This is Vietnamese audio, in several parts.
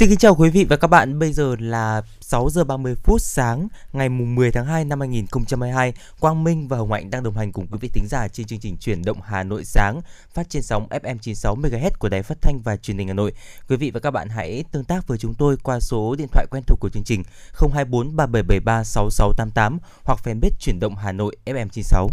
Xin kính chào quý vị và các bạn. Bây giờ là 6 giờ 30 phút sáng ngày mùng 10 tháng 2 năm 2022. Quang Minh và Hồng Hạnh đang đồng hành cùng quý vị thính giả trên chương trình Chuyển động Hà Nội sáng, phát trên sóng FM 96 MHz của Đài Phát thanh và Truyền hình Hà Nội. Quý vị và các bạn hãy tương tác với chúng tôi qua số điện thoại quen thuộc của chương trình 024 3773 6688 hoặc fanpage Chuyển động Hà Nội FM 96.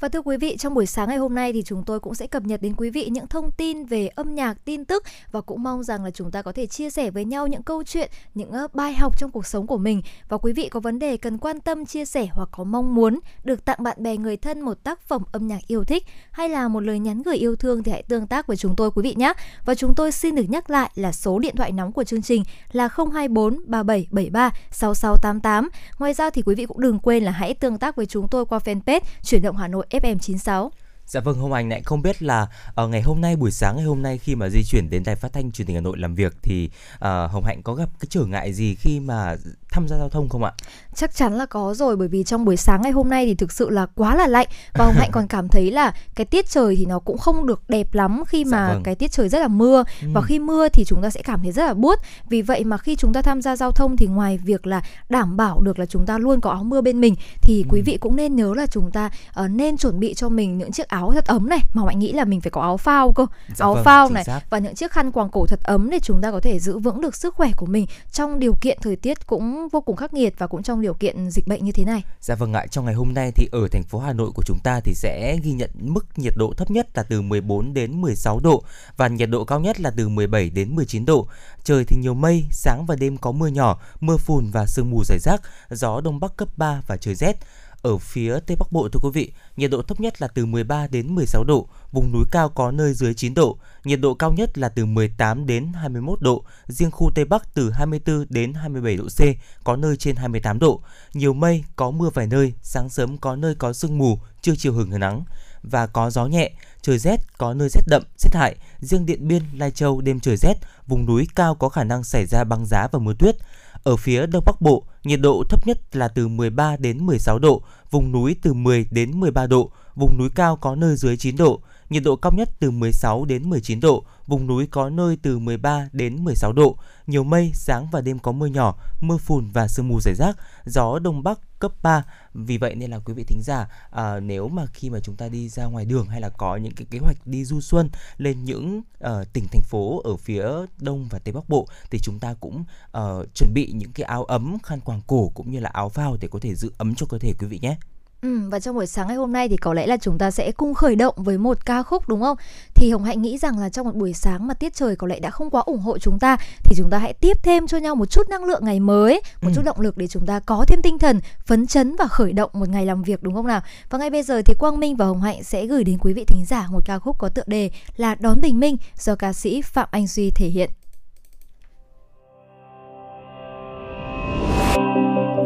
Và thưa quý vị, trong buổi sáng ngày hôm nay thì chúng tôi cũng sẽ cập nhật đến quý vị những thông tin về âm nhạc, tin tức và cũng mong rằng là chúng ta có thể chia sẻ với nhau những câu chuyện, những bài học trong cuộc sống của mình. Và quý vị có vấn đề cần quan tâm, chia sẻ hoặc có mong muốn được tặng bạn bè người thân một tác phẩm âm nhạc yêu thích hay là một lời nhắn gửi yêu thương thì hãy tương tác với chúng tôi quý vị nhé. Và chúng tôi xin được nhắc lại là số điện thoại nóng của chương trình là 024 3773 6688. Ngoài ra thì quý vị cũng đừng quên là hãy tương tác với chúng tôi qua fanpage Chuyển động Hà Nội FM96. Dạ vâng, Hồng Anh lại không biết là ở ngày hôm nay buổi sáng ngày hôm nay khi mà di chuyển đến đài phát thanh truyền hình Hà Nội làm việc thì uh, Hồng Hạnh có gặp cái trở ngại gì khi mà tham gia giao thông không ạ? Chắc chắn là có rồi bởi vì trong buổi sáng ngày hôm nay thì thực sự là quá là lạnh và Hồng Hạnh còn cảm thấy là cái tiết trời thì nó cũng không được đẹp lắm khi dạ mà dạ vâng. cái tiết trời rất là mưa ừ. và khi mưa thì chúng ta sẽ cảm thấy rất là buốt. Vì vậy mà khi chúng ta tham gia giao thông thì ngoài việc là đảm bảo được là chúng ta luôn có áo mưa bên mình thì ừ. quý vị cũng nên nhớ là chúng ta uh, nên chuẩn bị cho mình những chiếc áo thật ấm này mà Hạnh nghĩ là mình phải có áo phao cơ. Dạ áo vâng, phao này xác. và những chiếc khăn quàng cổ thật ấm để chúng ta có thể giữ vững được sức khỏe của mình trong điều kiện thời tiết cũng vô cùng khắc nghiệt và cũng trong điều kiện dịch bệnh như thế này. Dạ vâng ạ, trong ngày hôm nay thì ở thành phố Hà Nội của chúng ta thì sẽ ghi nhận mức nhiệt độ thấp nhất là từ 14 đến 16 độ và nhiệt độ cao nhất là từ 17 đến 19 độ. Trời thì nhiều mây, sáng và đêm có mưa nhỏ, mưa phùn và sương mù rải rác, gió đông bắc cấp 3 và trời rét. Ở phía Tây Bắc Bộ thưa quý vị, nhiệt độ thấp nhất là từ 13 đến 16 độ, vùng núi cao có nơi dưới 9 độ, nhiệt độ cao nhất là từ 18 đến 21 độ, riêng khu Tây Bắc từ 24 đến 27 độ C, có nơi trên 28 độ. Nhiều mây, có mưa vài nơi, sáng sớm có nơi có sương mù, trưa chiều hưởng nắng và có gió nhẹ, trời rét, có nơi rét đậm, rét hại. Riêng Điện Biên, Lai Châu đêm trời rét, vùng núi cao có khả năng xảy ra băng giá và mưa tuyết. Ở phía Đông Bắc Bộ, nhiệt độ thấp nhất là từ 13 đến 16 độ, vùng núi từ 10 đến 13 độ, vùng núi cao có nơi dưới 9 độ, nhiệt độ cao nhất từ 16 đến 19 độ, vùng núi có nơi từ 13 đến 16 độ, nhiều mây, sáng và đêm có mưa nhỏ, mưa phùn và sương mù rải rác, gió đông bắc cấp 3. Vì vậy nên là quý vị thính giả à, nếu mà khi mà chúng ta đi ra ngoài đường hay là có những cái kế hoạch đi du xuân lên những uh, tỉnh thành phố ở phía đông và tây bắc bộ thì chúng ta cũng uh, chuẩn bị những cái áo ấm, khăn quàng cổ cũng như là áo phao để có thể giữ ấm cho cơ thể quý vị nhé. Ừ, và trong buổi sáng ngày hôm nay thì có lẽ là chúng ta sẽ cùng khởi động với một ca khúc đúng không? Thì Hồng Hạnh nghĩ rằng là trong một buổi sáng mà tiết trời có lẽ đã không quá ủng hộ chúng ta thì chúng ta hãy tiếp thêm cho nhau một chút năng lượng ngày mới, một ừ. chút động lực để chúng ta có thêm tinh thần, phấn chấn và khởi động một ngày làm việc đúng không nào? Và ngay bây giờ thì Quang Minh và Hồng Hạnh sẽ gửi đến quý vị thính giả một ca khúc có tựa đề là Đón Bình Minh do ca sĩ Phạm Anh Duy thể hiện.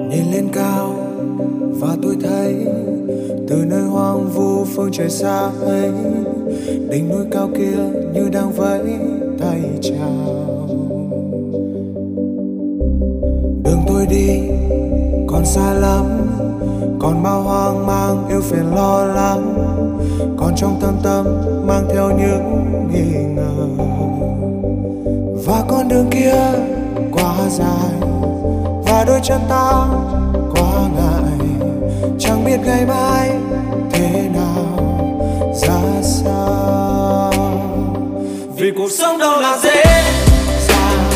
Nhìn lên cao và tôi thấy từ nơi hoang vu phương trời xa ấy, đỉnh núi cao kia như đang vẫy tay chào. Đường tôi đi còn xa lắm, còn bao hoang mang yêu phiền lo lắng còn trong tâm tâm mang theo những nghi ngờ. Và con đường kia quá dài, và đôi chân ta biết ngày mai thế nào, ra sao. Vì cuộc sống đâu là dễ dàng,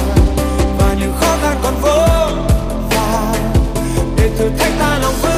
và những khó khăn còn vô và để thử thách ta lòng vững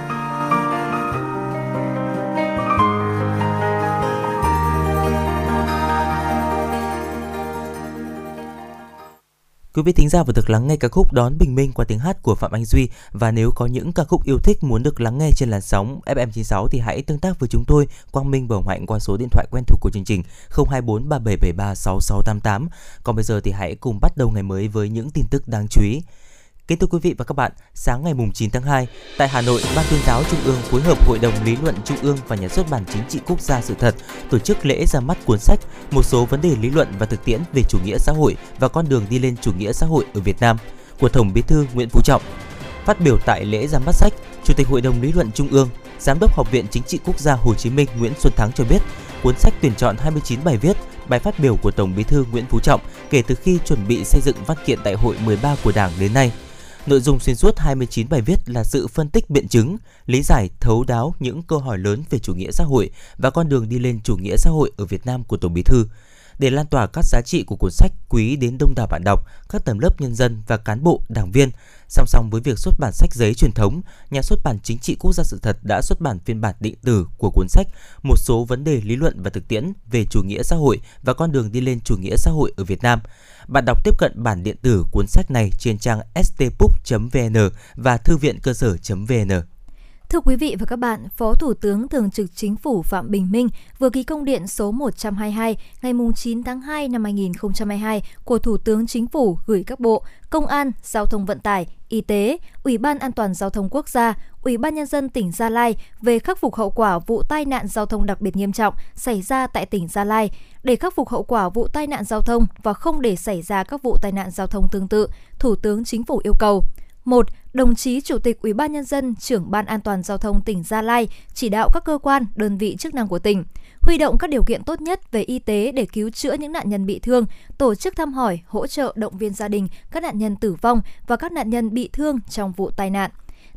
Quý vị thính giả vừa được lắng nghe ca khúc Đón Bình Minh qua tiếng hát của Phạm Anh Duy và nếu có những ca khúc yêu thích muốn được lắng nghe trên làn sóng FM96 thì hãy tương tác với chúng tôi, Quang Minh và Hồng Hạnh qua số điện thoại quen thuộc của chương trình 024 3773 6688. Còn bây giờ thì hãy cùng bắt đầu ngày mới với những tin tức đáng chú ý. Kính thưa quý vị và các bạn, sáng ngày 9 tháng 2, tại Hà Nội, Ban tuyên giáo Trung ương phối hợp Hội đồng Lý luận Trung ương và Nhà xuất bản Chính trị Quốc gia sự thật tổ chức lễ ra mắt cuốn sách Một số vấn đề lý luận và thực tiễn về chủ nghĩa xã hội và con đường đi lên chủ nghĩa xã hội ở Việt Nam của Tổng Bí thư Nguyễn Phú Trọng. Phát biểu tại lễ ra mắt sách, Chủ tịch Hội đồng Lý luận Trung ương, Giám đốc Học viện Chính trị Quốc gia Hồ Chí Minh Nguyễn Xuân Thắng cho biết, cuốn sách tuyển chọn 29 bài viết, bài phát biểu của Tổng Bí thư Nguyễn Phú Trọng kể từ khi chuẩn bị xây dựng văn kiện Đại hội 13 của Đảng đến nay. Nội dung xuyên suốt 29 bài viết là sự phân tích biện chứng, lý giải thấu đáo những câu hỏi lớn về chủ nghĩa xã hội và con đường đi lên chủ nghĩa xã hội ở Việt Nam của Tổng Bí thư. Để lan tỏa các giá trị của cuốn sách quý đến đông đảo bạn đọc, các tầng lớp nhân dân và cán bộ, đảng viên, song song với việc xuất bản sách giấy truyền thống, nhà xuất bản Chính trị Quốc gia sự thật đã xuất bản phiên bản điện tử của cuốn sách một số vấn đề lý luận và thực tiễn về chủ nghĩa xã hội và con đường đi lên chủ nghĩa xã hội ở Việt Nam. Bạn đọc tiếp cận bản điện tử cuốn sách này trên trang stbook.vn và thư viện cơ sở.vn. Thưa quý vị và các bạn, Phó Thủ tướng Thường trực Chính phủ Phạm Bình Minh vừa ký công điện số 122 ngày 9 tháng 2 năm 2022 của Thủ tướng Chính phủ gửi các bộ Công an, Giao thông Vận tải, Y tế, Ủy ban An toàn Giao thông Quốc gia, Ủy ban Nhân dân tỉnh Gia Lai về khắc phục hậu quả vụ tai nạn giao thông đặc biệt nghiêm trọng xảy ra tại tỉnh Gia Lai. Để khắc phục hậu quả vụ tai nạn giao thông và không để xảy ra các vụ tai nạn giao thông tương tự, Thủ tướng Chính phủ yêu cầu 1. Đồng chí Chủ tịch Ủy ban nhân dân, trưởng Ban An toàn giao thông tỉnh Gia Lai chỉ đạo các cơ quan, đơn vị chức năng của tỉnh huy động các điều kiện tốt nhất về y tế để cứu chữa những nạn nhân bị thương, tổ chức thăm hỏi, hỗ trợ động viên gia đình các nạn nhân tử vong và các nạn nhân bị thương trong vụ tai nạn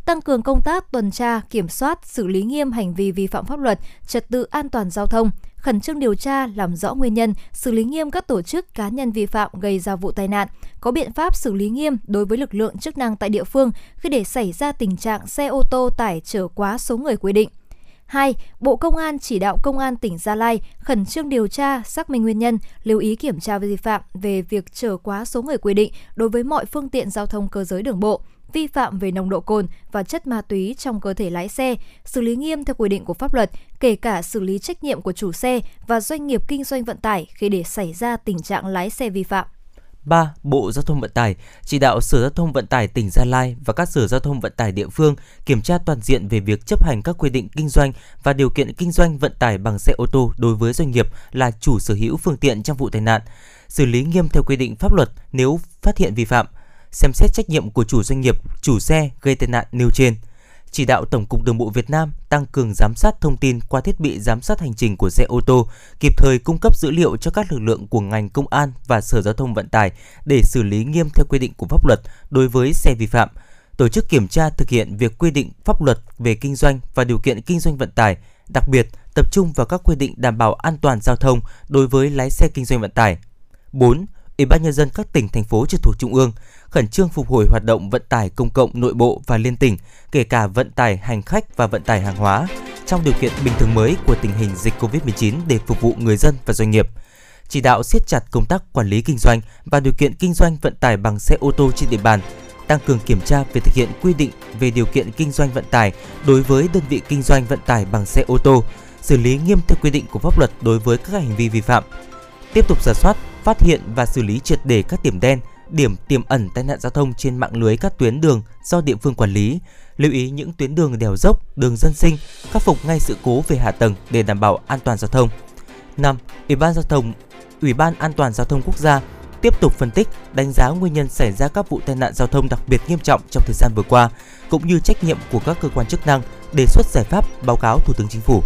tăng cường công tác tuần tra, kiểm soát, xử lý nghiêm hành vi vi phạm pháp luật, trật tự an toàn giao thông, khẩn trương điều tra, làm rõ nguyên nhân, xử lý nghiêm các tổ chức cá nhân vi phạm gây ra vụ tai nạn, có biện pháp xử lý nghiêm đối với lực lượng chức năng tại địa phương khi để xảy ra tình trạng xe ô tô tải chở quá số người quy định. 2. Bộ Công an chỉ đạo Công an tỉnh Gia Lai khẩn trương điều tra, xác minh nguyên nhân, lưu ý kiểm tra vi phạm về việc chở quá số người quy định đối với mọi phương tiện giao thông cơ giới đường bộ, vi phạm về nồng độ cồn và chất ma túy trong cơ thể lái xe, xử lý nghiêm theo quy định của pháp luật, kể cả xử lý trách nhiệm của chủ xe và doanh nghiệp kinh doanh vận tải khi để xảy ra tình trạng lái xe vi phạm. 3. Bộ Giao thông Vận tải chỉ đạo Sở Giao thông Vận tải tỉnh Gia Lai và các Sở Giao thông Vận tải địa phương kiểm tra toàn diện về việc chấp hành các quy định kinh doanh và điều kiện kinh doanh vận tải bằng xe ô tô đối với doanh nghiệp là chủ sở hữu phương tiện trong vụ tai nạn, xử lý nghiêm theo quy định pháp luật nếu phát hiện vi phạm, xem xét trách nhiệm của chủ doanh nghiệp, chủ xe gây tai nạn nêu trên – chỉ đạo Tổng cục Đường bộ Việt Nam tăng cường giám sát thông tin qua thiết bị giám sát hành trình của xe ô tô, kịp thời cung cấp dữ liệu cho các lực lượng của ngành công an và Sở Giao thông Vận tải để xử lý nghiêm theo quy định của pháp luật đối với xe vi phạm. Tổ chức kiểm tra thực hiện việc quy định pháp luật về kinh doanh và điều kiện kinh doanh vận tải, đặc biệt tập trung vào các quy định đảm bảo an toàn giao thông đối với lái xe kinh doanh vận tải. 4. Ủy ban nhân dân các tỉnh thành phố trực thuộc trung ương khẩn trương phục hồi hoạt động vận tải công cộng nội bộ và liên tỉnh, kể cả vận tải hành khách và vận tải hàng hóa trong điều kiện bình thường mới của tình hình dịch Covid-19 để phục vụ người dân và doanh nghiệp. Chỉ đạo siết chặt công tác quản lý kinh doanh và điều kiện kinh doanh vận tải bằng xe ô tô trên địa bàn, tăng cường kiểm tra về thực hiện quy định về điều kiện kinh doanh vận tải đối với đơn vị kinh doanh vận tải bằng xe ô tô, xử lý nghiêm theo quy định của pháp luật đối với các hành vi vi phạm. Tiếp tục giả soát, phát hiện và xử lý triệt đề các điểm đen, điểm tiềm ẩn tai nạn giao thông trên mạng lưới các tuyến đường do địa phương quản lý, lưu ý những tuyến đường đèo dốc, đường dân sinh, khắc phục ngay sự cố về hạ tầng để đảm bảo an toàn giao thông. 5. Ủy ban giao thông Ủy ban An toàn giao thông quốc gia tiếp tục phân tích, đánh giá nguyên nhân xảy ra các vụ tai nạn giao thông đặc biệt nghiêm trọng trong thời gian vừa qua, cũng như trách nhiệm của các cơ quan chức năng, đề xuất giải pháp báo cáo Thủ tướng Chính phủ.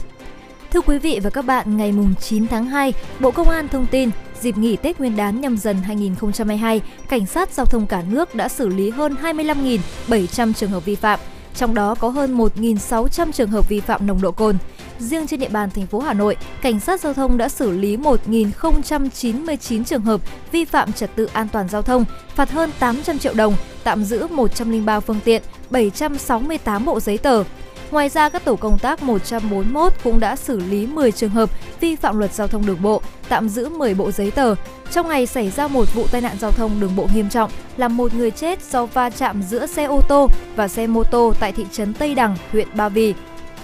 Thưa quý vị và các bạn, ngày 9 tháng 2, Bộ Công an thông tin dịp nghỉ Tết Nguyên đán nhâm dần 2022, cảnh sát giao thông cả nước đã xử lý hơn 25.700 trường hợp vi phạm, trong đó có hơn 1.600 trường hợp vi phạm nồng độ cồn. Riêng trên địa bàn thành phố Hà Nội, cảnh sát giao thông đã xử lý 1.099 trường hợp vi phạm trật tự an toàn giao thông, phạt hơn 800 triệu đồng, tạm giữ 103 phương tiện, 768 bộ giấy tờ, Ngoài ra, các tổ công tác 141 cũng đã xử lý 10 trường hợp vi phạm luật giao thông đường bộ, tạm giữ 10 bộ giấy tờ. Trong ngày xảy ra một vụ tai nạn giao thông đường bộ nghiêm trọng, làm một người chết do va chạm giữa xe ô tô và xe mô tô tại thị trấn Tây Đằng, huyện Ba Vì.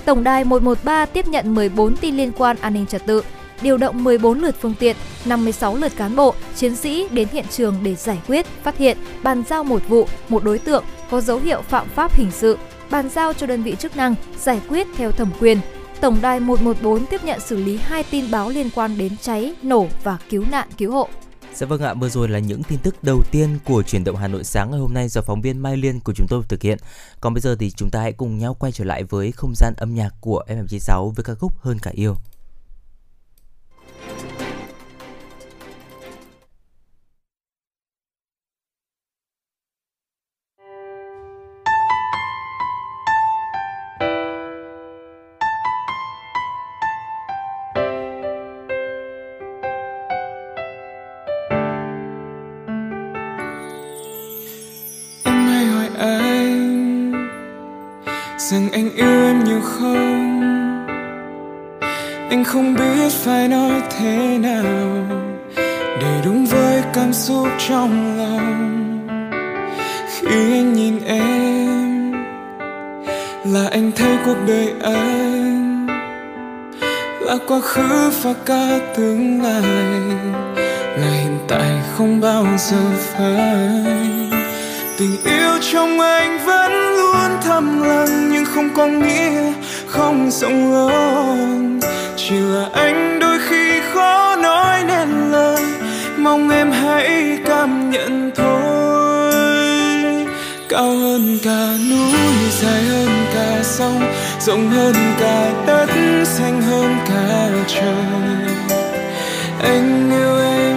Tổng đài 113 tiếp nhận 14 tin liên quan an ninh trật tự, điều động 14 lượt phương tiện, 56 lượt cán bộ, chiến sĩ đến hiện trường để giải quyết, phát hiện, bàn giao một vụ, một đối tượng có dấu hiệu phạm pháp hình sự, bàn giao cho đơn vị chức năng giải quyết theo thẩm quyền. Tổng đài 114 tiếp nhận xử lý hai tin báo liên quan đến cháy, nổ và cứu nạn cứu hộ. Dạ vâng ạ, vừa rồi là những tin tức đầu tiên của chuyển động Hà Nội sáng ngày hôm nay do phóng viên Mai Liên của chúng tôi thực hiện. Còn bây giờ thì chúng ta hãy cùng nhau quay trở lại với không gian âm nhạc của FM96 với ca khúc Hơn cả yêu. Và cả tương lai. Là hiện tại không bao giờ phải tình yêu trong anh vẫn luôn thầm lặng, nhưng không có nghĩa không rộng lớn. Chỉ là anh đôi khi khó nói nên lời, mong em hãy cảm nhận thôi. Cao hơn cả núi, dài hơn cả sông rộng hơn cả đất, xanh hơn cả trời. Anh yêu em,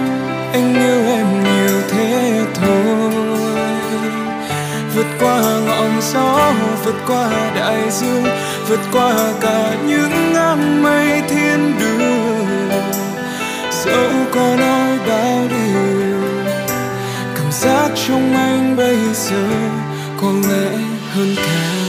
anh yêu em nhiều thế thôi. Vượt qua ngọn gió, vượt qua đại dương, vượt qua cả những áng mây thiên đường. Dẫu có nói bao điều, cảm giác trong anh bây giờ có lẽ hơn cả.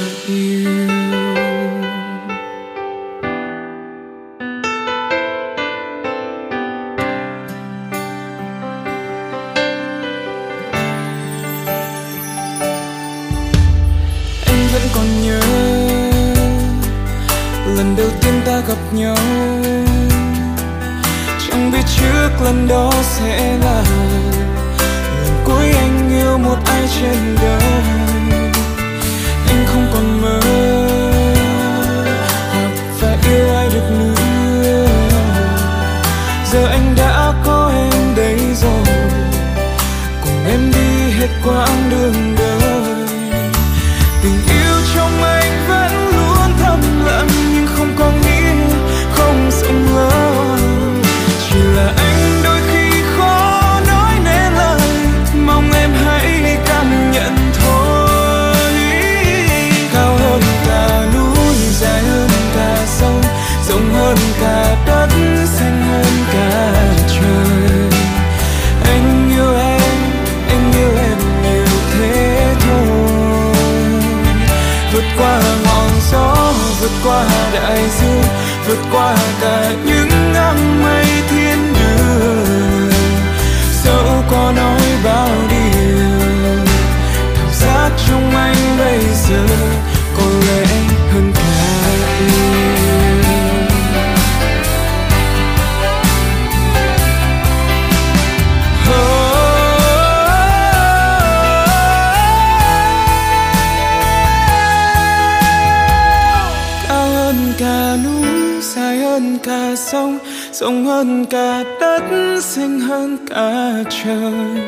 Rộng hơn cả đất xanh hơn cả trời.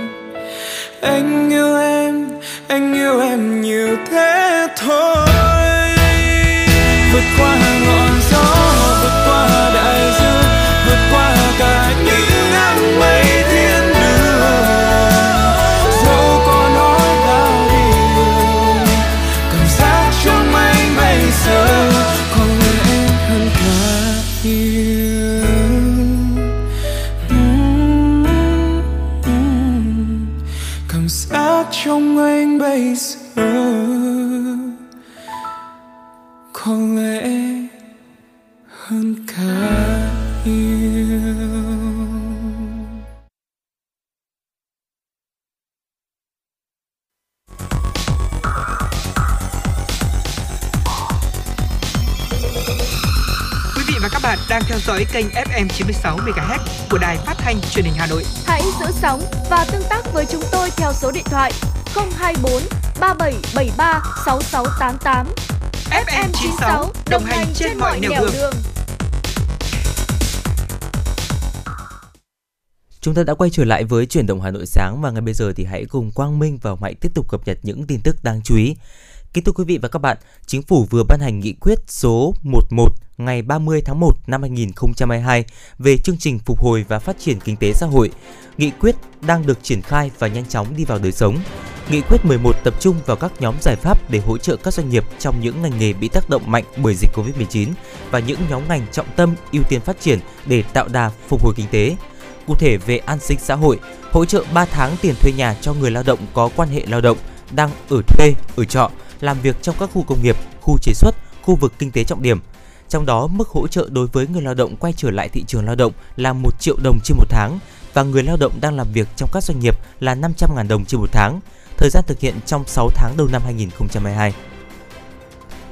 Anh yêu em, anh yêu em nhiều thế thôi. Dõi kênh FM 96 MHz của đài phát thanh truyền hình Hà Nội. Hãy giữ sóng và tương tác với chúng tôi theo số điện thoại 024 3773 6688. FM 96 đồng hành trên mọi nẻo đường. Chúng ta đã quay trở lại với chuyển động Hà Nội sáng và ngay bây giờ thì hãy cùng Quang Minh và Hạnh tiếp tục cập nhật những tin tức đáng chú ý. Kính thưa quý vị và các bạn, Chính phủ vừa ban hành nghị quyết số 11 ngày 30 tháng 1 năm 2022 về chương trình phục hồi và phát triển kinh tế xã hội. Nghị quyết đang được triển khai và nhanh chóng đi vào đời sống. Nghị quyết 11 tập trung vào các nhóm giải pháp để hỗ trợ các doanh nghiệp trong những ngành nghề bị tác động mạnh bởi dịch Covid-19 và những nhóm ngành trọng tâm ưu tiên phát triển để tạo đà phục hồi kinh tế. Cụ thể về an sinh xã hội, hỗ trợ 3 tháng tiền thuê nhà cho người lao động có quan hệ lao động đang ở thuê, ở trọ, làm việc trong các khu công nghiệp, khu chế xuất, khu vực kinh tế trọng điểm. Trong đó, mức hỗ trợ đối với người lao động quay trở lại thị trường lao động là 1 triệu đồng trên một tháng và người lao động đang làm việc trong các doanh nghiệp là 500.000 đồng trên một tháng. Thời gian thực hiện trong 6 tháng đầu năm 2022.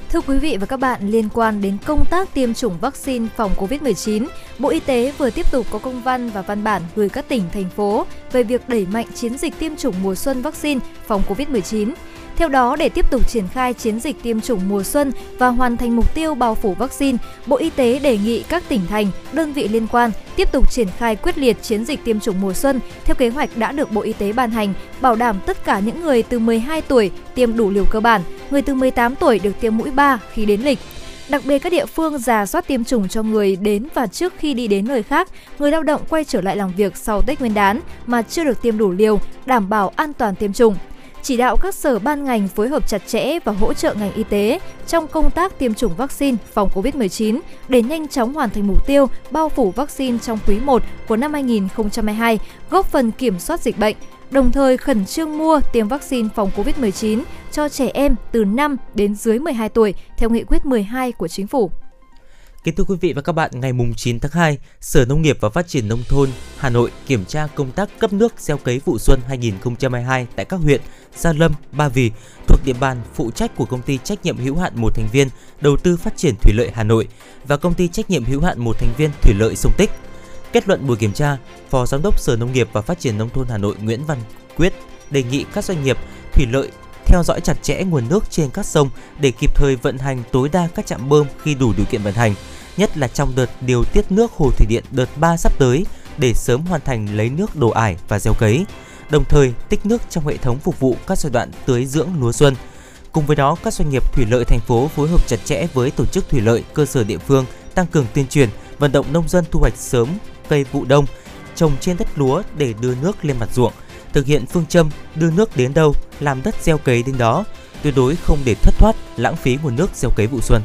Thưa quý vị và các bạn, liên quan đến công tác tiêm chủng vaccine phòng COVID-19, Bộ Y tế vừa tiếp tục có công văn và văn bản gửi các tỉnh, thành phố về việc đẩy mạnh chiến dịch tiêm chủng mùa xuân vaccine phòng COVID-19. Theo đó, để tiếp tục triển khai chiến dịch tiêm chủng mùa xuân và hoàn thành mục tiêu bao phủ vaccine, Bộ Y tế đề nghị các tỉnh thành, đơn vị liên quan tiếp tục triển khai quyết liệt chiến dịch tiêm chủng mùa xuân theo kế hoạch đã được Bộ Y tế ban hành, bảo đảm tất cả những người từ 12 tuổi tiêm đủ liều cơ bản, người từ 18 tuổi được tiêm mũi 3 khi đến lịch. Đặc biệt các địa phương giả soát tiêm chủng cho người đến và trước khi đi đến nơi khác, người lao động quay trở lại làm việc sau Tết Nguyên đán mà chưa được tiêm đủ liều, đảm bảo an toàn tiêm chủng chỉ đạo các sở ban ngành phối hợp chặt chẽ và hỗ trợ ngành y tế trong công tác tiêm chủng vaccine phòng COVID-19 để nhanh chóng hoàn thành mục tiêu bao phủ vaccine trong quý 1 của năm 2022, góp phần kiểm soát dịch bệnh, đồng thời khẩn trương mua tiêm vaccine phòng COVID-19 cho trẻ em từ 5 đến dưới 12 tuổi theo nghị quyết 12 của chính phủ. Kính thưa quý vị và các bạn, ngày 9 tháng 2, Sở Nông nghiệp và Phát triển Nông thôn Hà Nội kiểm tra công tác cấp nước gieo cấy vụ xuân 2022 tại các huyện Gia Lâm, Ba Vì thuộc địa bàn phụ trách của công ty trách nhiệm hữu hạn một thành viên đầu tư phát triển thủy lợi Hà Nội và công ty trách nhiệm hữu hạn một thành viên thủy lợi Sông Tích. Kết luận buổi kiểm tra, Phó Giám đốc Sở Nông nghiệp và Phát triển Nông thôn Hà Nội Nguyễn Văn Quyết đề nghị các doanh nghiệp thủy lợi theo dõi chặt chẽ nguồn nước trên các sông để kịp thời vận hành tối đa các trạm bơm khi đủ điều kiện vận hành, nhất là trong đợt điều tiết nước hồ thủy điện đợt 3 sắp tới để sớm hoàn thành lấy nước đổ ải và gieo cấy, đồng thời tích nước trong hệ thống phục vụ các giai đoạn tưới dưỡng lúa xuân. Cùng với đó, các doanh nghiệp thủy lợi thành phố phối hợp chặt chẽ với tổ chức thủy lợi cơ sở địa phương tăng cường tuyên truyền, vận động nông dân thu hoạch sớm cây vụ đông, trồng trên đất lúa để đưa nước lên mặt ruộng, thực hiện phương châm đưa nước đến đâu, làm đất gieo cấy đến đó, tuyệt đối không để thất thoát, lãng phí nguồn nước gieo cấy vụ xuân.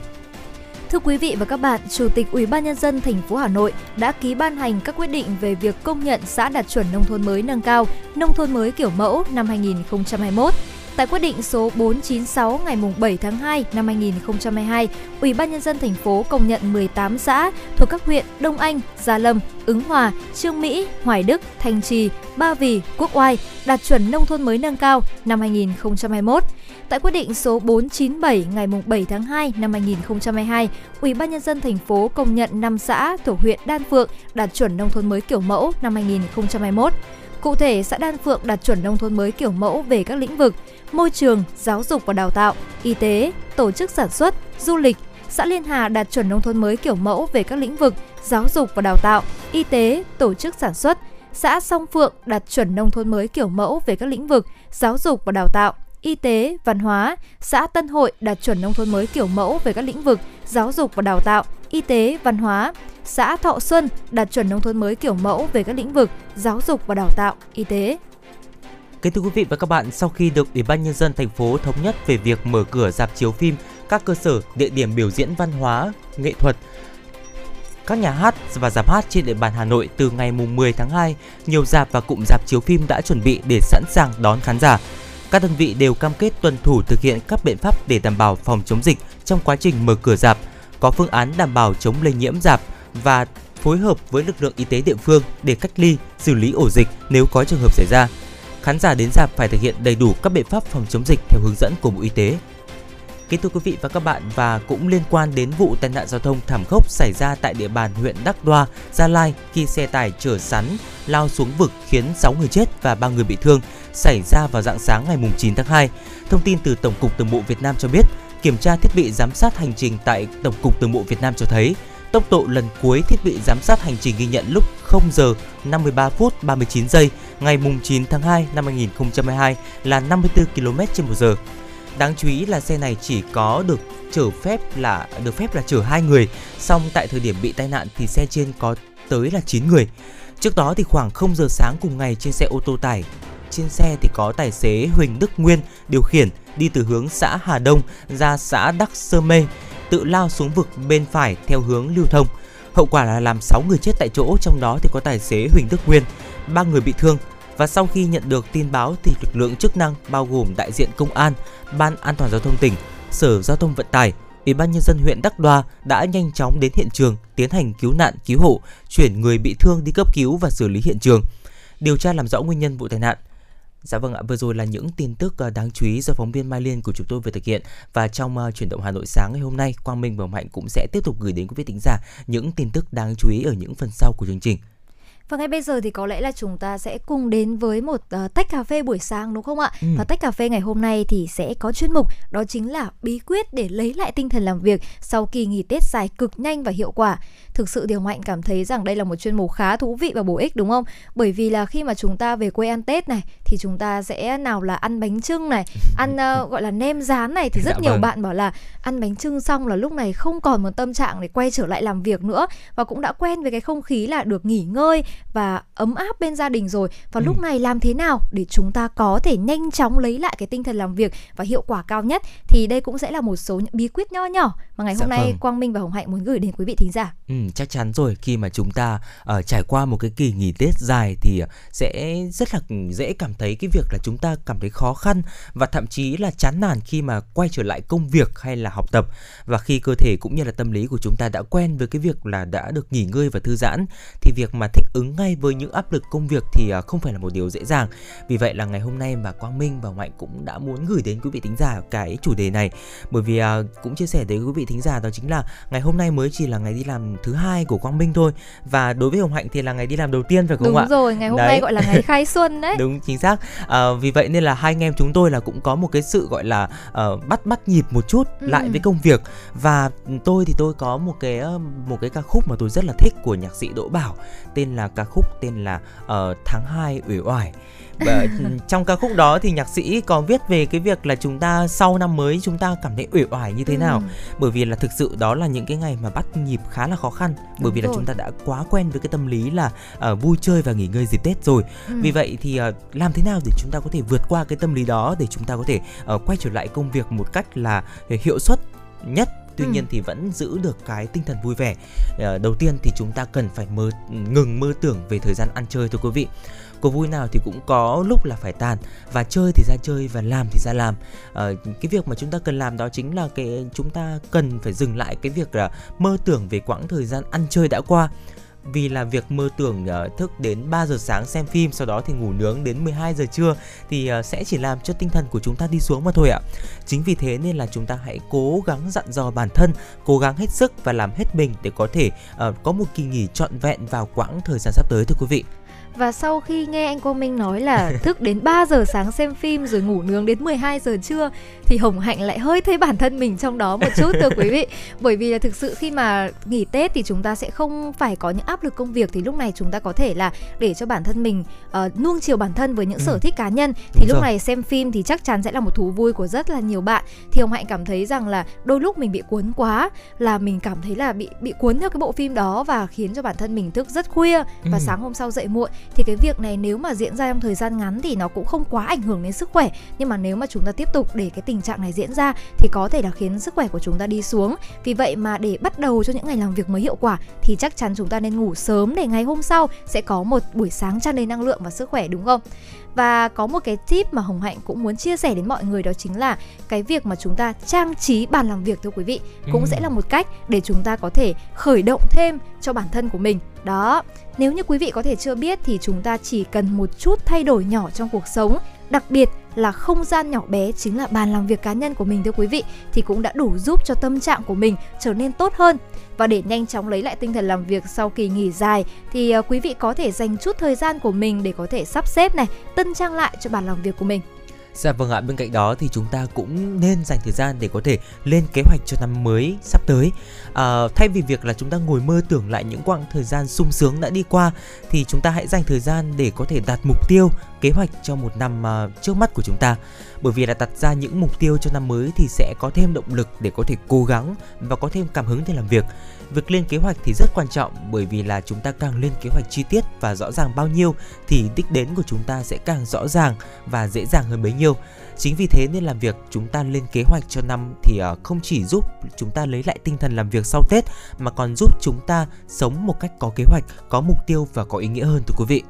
Thưa quý vị và các bạn, Chủ tịch Ủy ban nhân dân thành phố Hà Nội đã ký ban hành các quyết định về việc công nhận xã đạt chuẩn nông thôn mới nâng cao, nông thôn mới kiểu mẫu năm 2021 Tại quyết định số 496 ngày 7 tháng 2 năm 2022, Ủy ban nhân dân thành phố công nhận 18 xã thuộc các huyện Đông Anh, Gia Lâm, Ứng Hòa, Trương Mỹ, Hoài Đức, Thanh Trì, Ba Vì, Quốc Oai đạt chuẩn nông thôn mới nâng cao năm 2021. Tại quyết định số 497 ngày 7 tháng 2 năm 2022, Ủy ban nhân dân thành phố công nhận 5 xã thuộc huyện Đan Phượng đạt chuẩn nông thôn mới kiểu mẫu năm 2021. Cụ thể, xã Đan Phượng đạt chuẩn nông thôn mới kiểu mẫu về các lĩnh vực môi trường, giáo dục và đào tạo, y tế, tổ chức sản xuất, du lịch. Xã Liên Hà đạt chuẩn nông thôn mới kiểu mẫu về các lĩnh vực giáo dục và đào tạo, y tế, tổ chức sản xuất. Xã Song Phượng đạt chuẩn nông thôn mới kiểu mẫu về các lĩnh vực giáo dục và đào tạo, y tế, văn hóa. Xã Tân Hội đạt chuẩn nông thôn mới kiểu mẫu về các lĩnh vực giáo dục và đào tạo, y tế, văn hóa. Xã Thọ Xuân đạt chuẩn nông thôn mới kiểu mẫu về các lĩnh vực giáo dục và đào tạo, y tế. Kính thưa quý vị và các bạn, sau khi được Ủy ban nhân dân thành phố thống nhất về việc mở cửa dạp chiếu phim, các cơ sở, địa điểm biểu diễn văn hóa, nghệ thuật, các nhà hát và dạp hát trên địa bàn Hà Nội từ ngày 10 tháng 2, nhiều dạp và cụm dạp chiếu phim đã chuẩn bị để sẵn sàng đón khán giả. Các đơn vị đều cam kết tuân thủ thực hiện các biện pháp để đảm bảo phòng chống dịch trong quá trình mở cửa dạp, có phương án đảm bảo chống lây nhiễm giảm và phối hợp với lực lượng y tế địa phương để cách ly, xử lý ổ dịch nếu có trường hợp xảy ra khán giả đến dạp phải thực hiện đầy đủ các biện pháp phòng chống dịch theo hướng dẫn của Bộ Y tế. Kính thưa quý vị và các bạn và cũng liên quan đến vụ tai nạn giao thông thảm khốc xảy ra tại địa bàn huyện Đắc Đoa, Gia Lai khi xe tải chở sắn lao xuống vực khiến 6 người chết và 3 người bị thương xảy ra vào dạng sáng ngày 9 tháng 2. Thông tin từ Tổng cục Đường bộ Việt Nam cho biết, kiểm tra thiết bị giám sát hành trình tại Tổng cục Đường bộ Việt Nam cho thấy Tốc độ lần cuối thiết bị giám sát hành trình ghi nhận lúc 0 giờ 53 phút 39 giây ngày 9 tháng 2 năm 2022 là 54 km/h. Đáng chú ý là xe này chỉ có được chở phép là được phép là chở hai người, song tại thời điểm bị tai nạn thì xe trên có tới là 9 người. Trước đó thì khoảng 0 giờ sáng cùng ngày trên xe ô tô tải trên xe thì có tài xế Huỳnh Đức Nguyên điều khiển đi từ hướng xã Hà Đông ra xã Đắc Sơ Mê tự lao xuống vực bên phải theo hướng lưu thông. Hậu quả là làm 6 người chết tại chỗ, trong đó thì có tài xế Huỳnh Đức Nguyên, ba người bị thương. Và sau khi nhận được tin báo thì lực lượng chức năng bao gồm đại diện công an, ban an toàn giao thông tỉnh, sở giao thông vận tải, Ủy ban nhân dân huyện Đắc Đoa đã nhanh chóng đến hiện trường tiến hành cứu nạn cứu hộ, chuyển người bị thương đi cấp cứu và xử lý hiện trường, điều tra làm rõ nguyên nhân vụ tai nạn. Dạ vâng ạ, vừa rồi là những tin tức ờ, đáng chú ý do phóng viên Mai Liên của chúng tôi vừa thực hiện và trong uh, chuyển động Hà Nội sáng ngày hôm nay, Quang Minh và Mạnh cũng sẽ tiếp tục gửi đến quý vị thính giả những tin tức đáng chú ý ở những phần sau của chương trình. Và ngay bây giờ thì có lẽ là chúng ta sẽ cùng đến với một uh, tách cà phê buổi sáng đúng không ạ? Ừ. Và tách cà phê ngày hôm nay thì sẽ có chuyên mục đó chính là bí quyết để lấy lại tinh thần làm việc sau kỳ nghỉ Tết dài cực nhanh và hiệu quả. Thực sự Điều Mạnh cảm thấy rằng đây là một chuyên mục khá thú vị và bổ ích đúng không? Bởi vì là khi mà chúng ta về quê ăn Tết này thì chúng ta sẽ nào là ăn bánh trưng này, ăn uh, gọi là nem rán này thì rất dạ nhiều vâng. bạn bảo là ăn bánh trưng xong là lúc này không còn một tâm trạng để quay trở lại làm việc nữa và cũng đã quen với cái không khí là được nghỉ ngơi và ấm áp bên gia đình rồi và ừ. lúc này làm thế nào để chúng ta có thể nhanh chóng lấy lại cái tinh thần làm việc và hiệu quả cao nhất thì đây cũng sẽ là một số những bí quyết nho nhỏ mà ngày hôm dạ nay vâng. Quang Minh và Hồng Hạnh muốn gửi đến quý vị thính giả. Ừ, chắc chắn rồi khi mà chúng ta uh, trải qua một cái kỳ nghỉ Tết dài thì sẽ rất là dễ cảm thấy cái việc là chúng ta cảm thấy khó khăn và thậm chí là chán nản khi mà quay trở lại công việc hay là học tập và khi cơ thể cũng như là tâm lý của chúng ta đã quen với cái việc là đã được nghỉ ngơi và thư giãn thì việc mà thích ứng ngay với những áp lực công việc thì à, không phải là một điều dễ dàng. Vì vậy là ngày hôm nay mà Quang Minh và Mạnh cũng đã muốn gửi đến quý vị thính giả cái chủ đề này bởi vì à, cũng chia sẻ tới quý vị thính giả đó chính là ngày hôm nay mới chỉ là ngày đi làm thứ hai của Quang Minh thôi và đối với Hồng Hạnh thì là ngày đi làm đầu tiên phải không Đúng ạ? Đúng rồi, ngày hôm đấy. nay gọi là ngày khai xuân đấy. Đúng chính xác. À, vì vậy nên là hai anh em chúng tôi là cũng có một cái sự gọi là uh, bắt bắt nhịp một chút ừ. lại với công việc và tôi thì tôi có một cái một cái ca khúc mà tôi rất là thích của nhạc sĩ Đỗ Bảo tên là ca khúc tên là uh, tháng 2 ủy oải và trong ca khúc đó thì nhạc sĩ có viết về cái việc là chúng ta sau năm mới chúng ta cảm thấy uể oải như thế nào ừ. bởi vì là thực sự đó là những cái ngày mà bắt nhịp khá là khó khăn bởi Đúng vì rồi. là chúng ta đã quá quen với cái tâm lý là uh, vui chơi và nghỉ ngơi dịp Tết rồi ừ. vì vậy thì uh, làm thế nào để chúng ta có thể vượt qua cái tâm lý đó để chúng ta có thể uh, quay trở lại công việc một cách là hiệu suất nhất tuy ừ. nhiên thì vẫn giữ được cái tinh thần vui vẻ. Uh, đầu tiên thì chúng ta cần phải mơ ngừng mơ tưởng về thời gian ăn chơi thưa quý vị. Cuộc vui nào thì cũng có lúc là phải tàn và chơi thì ra chơi và làm thì ra làm. À, cái việc mà chúng ta cần làm đó chính là cái chúng ta cần phải dừng lại cái việc là mơ tưởng về quãng thời gian ăn chơi đã qua vì là việc mơ tưởng uh, thức đến 3 giờ sáng xem phim sau đó thì ngủ nướng đến 12 giờ trưa thì uh, sẽ chỉ làm cho tinh thần của chúng ta đi xuống mà thôi ạ. Chính vì thế nên là chúng ta hãy cố gắng dặn dò bản thân, cố gắng hết sức và làm hết mình để có thể uh, có một kỳ nghỉ trọn vẹn vào quãng thời gian sắp tới thưa quý vị. Và sau khi nghe anh Quang Minh nói là thức đến 3 giờ sáng xem phim rồi ngủ nướng đến 12 giờ trưa thì Hồng Hạnh lại hơi thấy bản thân mình trong đó một chút thưa quý vị. Bởi vì là thực sự khi mà nghỉ Tết thì chúng ta sẽ không phải có những áp lực công việc thì lúc này chúng ta có thể là để cho bản thân mình uh, nuông chiều bản thân với những ừ. sở thích cá nhân thì Đúng lúc rồi. này xem phim thì chắc chắn sẽ là một thú vui của rất là nhiều bạn. Thì Hồng Hạnh cảm thấy rằng là đôi lúc mình bị cuốn quá là mình cảm thấy là bị bị cuốn theo cái bộ phim đó và khiến cho bản thân mình thức rất khuya và ừ. sáng hôm sau dậy muộn thì cái việc này nếu mà diễn ra trong thời gian ngắn thì nó cũng không quá ảnh hưởng đến sức khỏe. Nhưng mà nếu mà chúng ta tiếp tục để cái tình trạng này diễn ra thì có thể là khiến sức khỏe của chúng ta đi xuống. Vì vậy mà để bắt đầu cho những ngày làm việc mới hiệu quả thì chắc chắn chúng ta nên ngủ sớm để ngày hôm sau sẽ có một buổi sáng tràn đầy năng lượng và sức khỏe, đúng không? Và có một cái tip mà Hồng Hạnh cũng muốn chia sẻ đến mọi người đó chính là cái việc mà chúng ta trang trí bàn làm việc thưa quý vị cũng ừ. sẽ là một cách để chúng ta có thể khởi động thêm cho bản thân của mình đó nếu như quý vị có thể chưa biết thì chúng ta chỉ cần một chút thay đổi nhỏ trong cuộc sống đặc biệt là không gian nhỏ bé chính là bàn làm việc cá nhân của mình thưa quý vị thì cũng đã đủ giúp cho tâm trạng của mình trở nên tốt hơn và để nhanh chóng lấy lại tinh thần làm việc sau kỳ nghỉ dài thì ờ, quý vị có thể dành chút thời gian của mình để có thể sắp xếp này tân trang lại cho bàn làm việc của mình Dạ vâng ạ, bên cạnh đó thì chúng ta cũng nên dành thời gian để có thể lên kế hoạch cho năm mới sắp tới. À, thay vì việc là chúng ta ngồi mơ tưởng lại những quãng thời gian sung sướng đã đi qua thì chúng ta hãy dành thời gian để có thể đạt mục tiêu, kế hoạch cho một năm uh, trước mắt của chúng ta. Bởi vì là đặt ra những mục tiêu cho năm mới thì sẽ có thêm động lực để có thể cố gắng và có thêm cảm hứng để làm việc việc lên kế hoạch thì rất quan trọng bởi vì là chúng ta càng lên kế hoạch chi tiết và rõ ràng bao nhiêu thì đích đến của chúng ta sẽ càng rõ ràng và dễ dàng hơn bấy nhiêu. Chính vì thế nên làm việc chúng ta lên kế hoạch cho năm thì à, không chỉ giúp chúng ta lấy lại tinh thần làm việc sau Tết mà còn giúp chúng ta sống một cách có kế hoạch, có mục tiêu và có ý nghĩa hơn thưa quý vị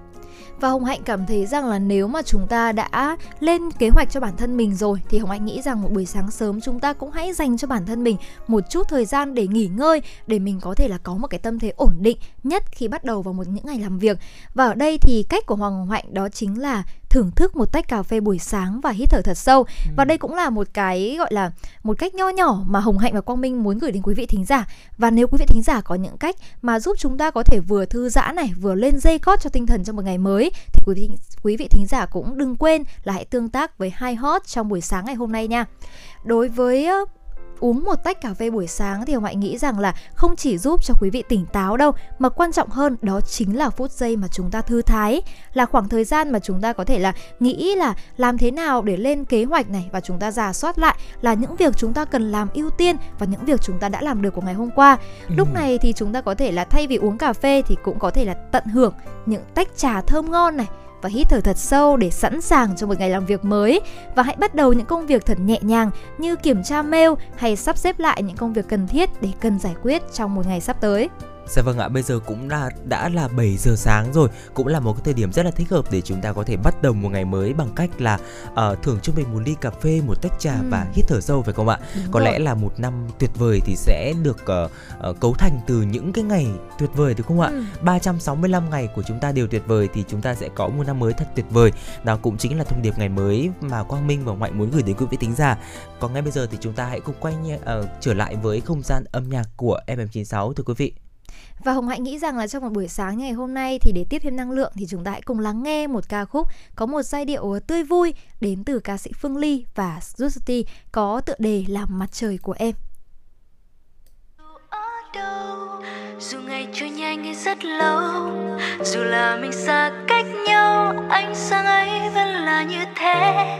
và hồng hạnh cảm thấy rằng là nếu mà chúng ta đã lên kế hoạch cho bản thân mình rồi, thì hồng hạnh nghĩ rằng một buổi sáng sớm chúng ta cũng hãy dành cho bản thân mình một chút thời gian để nghỉ ngơi, để mình có thể là có một cái tâm thế ổn định, nhất khi bắt đầu vào một những ngày làm việc. Và ở đây thì cách của hoàng hồng hạnh đó chính là thưởng thức một tách cà phê buổi sáng và hít thở thật sâu. Ừ. và đây cũng là một cái gọi là một cách nho nhỏ mà hồng hạnh và quang minh muốn gửi đến quý vị thính giả. Và nếu quý vị thính giả có những cách mà giúp chúng ta có thể vừa thư giãn này vừa lên dây cót cho tinh thần trong một ngày mới thì quý vị quý vị thính giả cũng đừng quên là hãy tương tác với hai hot trong buổi sáng ngày hôm nay nha. Đối với uống một tách cà phê buổi sáng thì hồng hạnh nghĩ rằng là không chỉ giúp cho quý vị tỉnh táo đâu mà quan trọng hơn đó chính là phút giây mà chúng ta thư thái là khoảng thời gian mà chúng ta có thể là nghĩ là làm thế nào để lên kế hoạch này và chúng ta giả soát lại là những việc chúng ta cần làm ưu tiên và những việc chúng ta đã làm được của ngày hôm qua ừ. lúc này thì chúng ta có thể là thay vì uống cà phê thì cũng có thể là tận hưởng những tách trà thơm ngon này và hít thở thật sâu để sẵn sàng cho một ngày làm việc mới và hãy bắt đầu những công việc thật nhẹ nhàng như kiểm tra mail hay sắp xếp lại những công việc cần thiết để cần giải quyết trong một ngày sắp tới. Dạ vâng ạ, bây giờ cũng là đã là 7 giờ sáng rồi, cũng là một cái thời điểm rất là thích hợp để chúng ta có thể bắt đầu một ngày mới bằng cách là uh, thưởng cho mình một ly cà phê, một tách trà ừ. và hít thở sâu phải không ạ? Đúng có rồi. lẽ là một năm tuyệt vời thì sẽ được uh, uh, cấu thành từ những cái ngày tuyệt vời đúng không ạ? Ừ. 365 ngày của chúng ta đều tuyệt vời thì chúng ta sẽ có một năm mới thật tuyệt vời. Đó cũng chính là thông điệp ngày mới mà Quang Minh và Mạnh muốn gửi đến quý vị tính giả. Còn ngay bây giờ thì chúng ta hãy cùng quay uh, trở lại với không gian âm nhạc của FM96 thưa quý vị. Và Hồng Hạnh nghĩ rằng là trong một buổi sáng như ngày hôm nay thì để tiếp thêm năng lượng thì chúng ta hãy cùng lắng nghe một ca khúc có một giai điệu tươi vui đến từ ca sĩ Phương Ly và Justy có tựa đề là mặt trời của em. Dù ngày trôi nhanh hay rất lâu, Dù là mình xa cách nhau, Ánh sáng ấy vẫn là như thế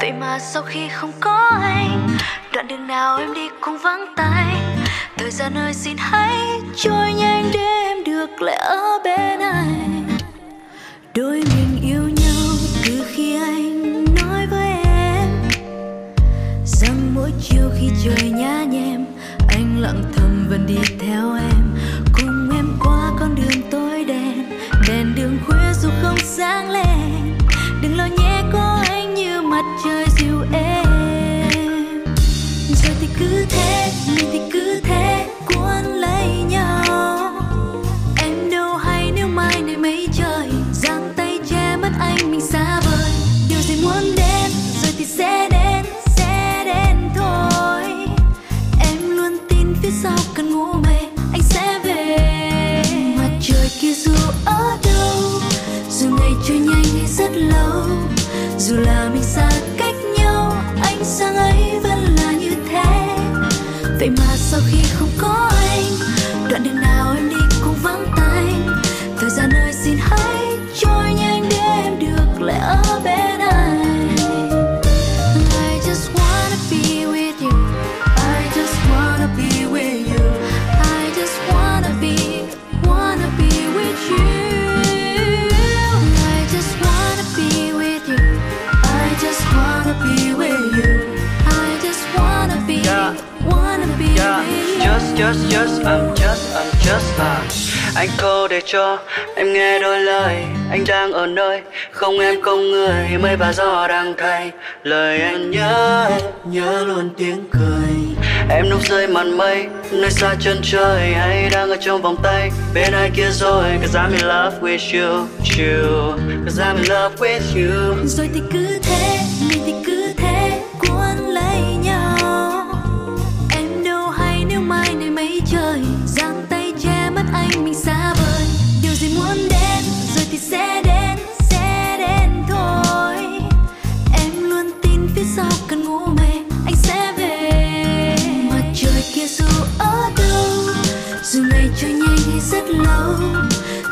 Vậy mà sau khi không có anh, Đoạn đường nào em đi cũng vắng tay thời gian ơi xin hãy trôi nhanh để em được lại ở bên anh đôi mình yêu nhau từ khi anh nói với em. Rằng mỗi chiều khi trời nhá nhem, anh lặng thầm vẫn đi theo em. Cùng em qua con đường tối đen, đèn đường khuya dù không sáng lên. Đừng lo nhé, có anh như mặt trời kia dù ở đâu, dù ngày trôi nhanh hay rất lâu, dù là mình xa cách nhau, ánh sáng ấy vẫn là như thế. Vậy mà sau khi không có Just, just, I'm just, I'm just a Anh câu để cho em nghe đôi lời. Anh đang ở nơi không em không người. Mây và gió đang thay. Lời anh nhớ Nhớ luôn tiếng cười. Em núp rơi màn mây Nơi xa chân trời. Hay đang ở trong vòng tay Bên ai kia rồi? Cause I'm in love with you, you. Cause I'm in love with you. Rồi thì cứ thế, trôi nhanh hay rất lâu,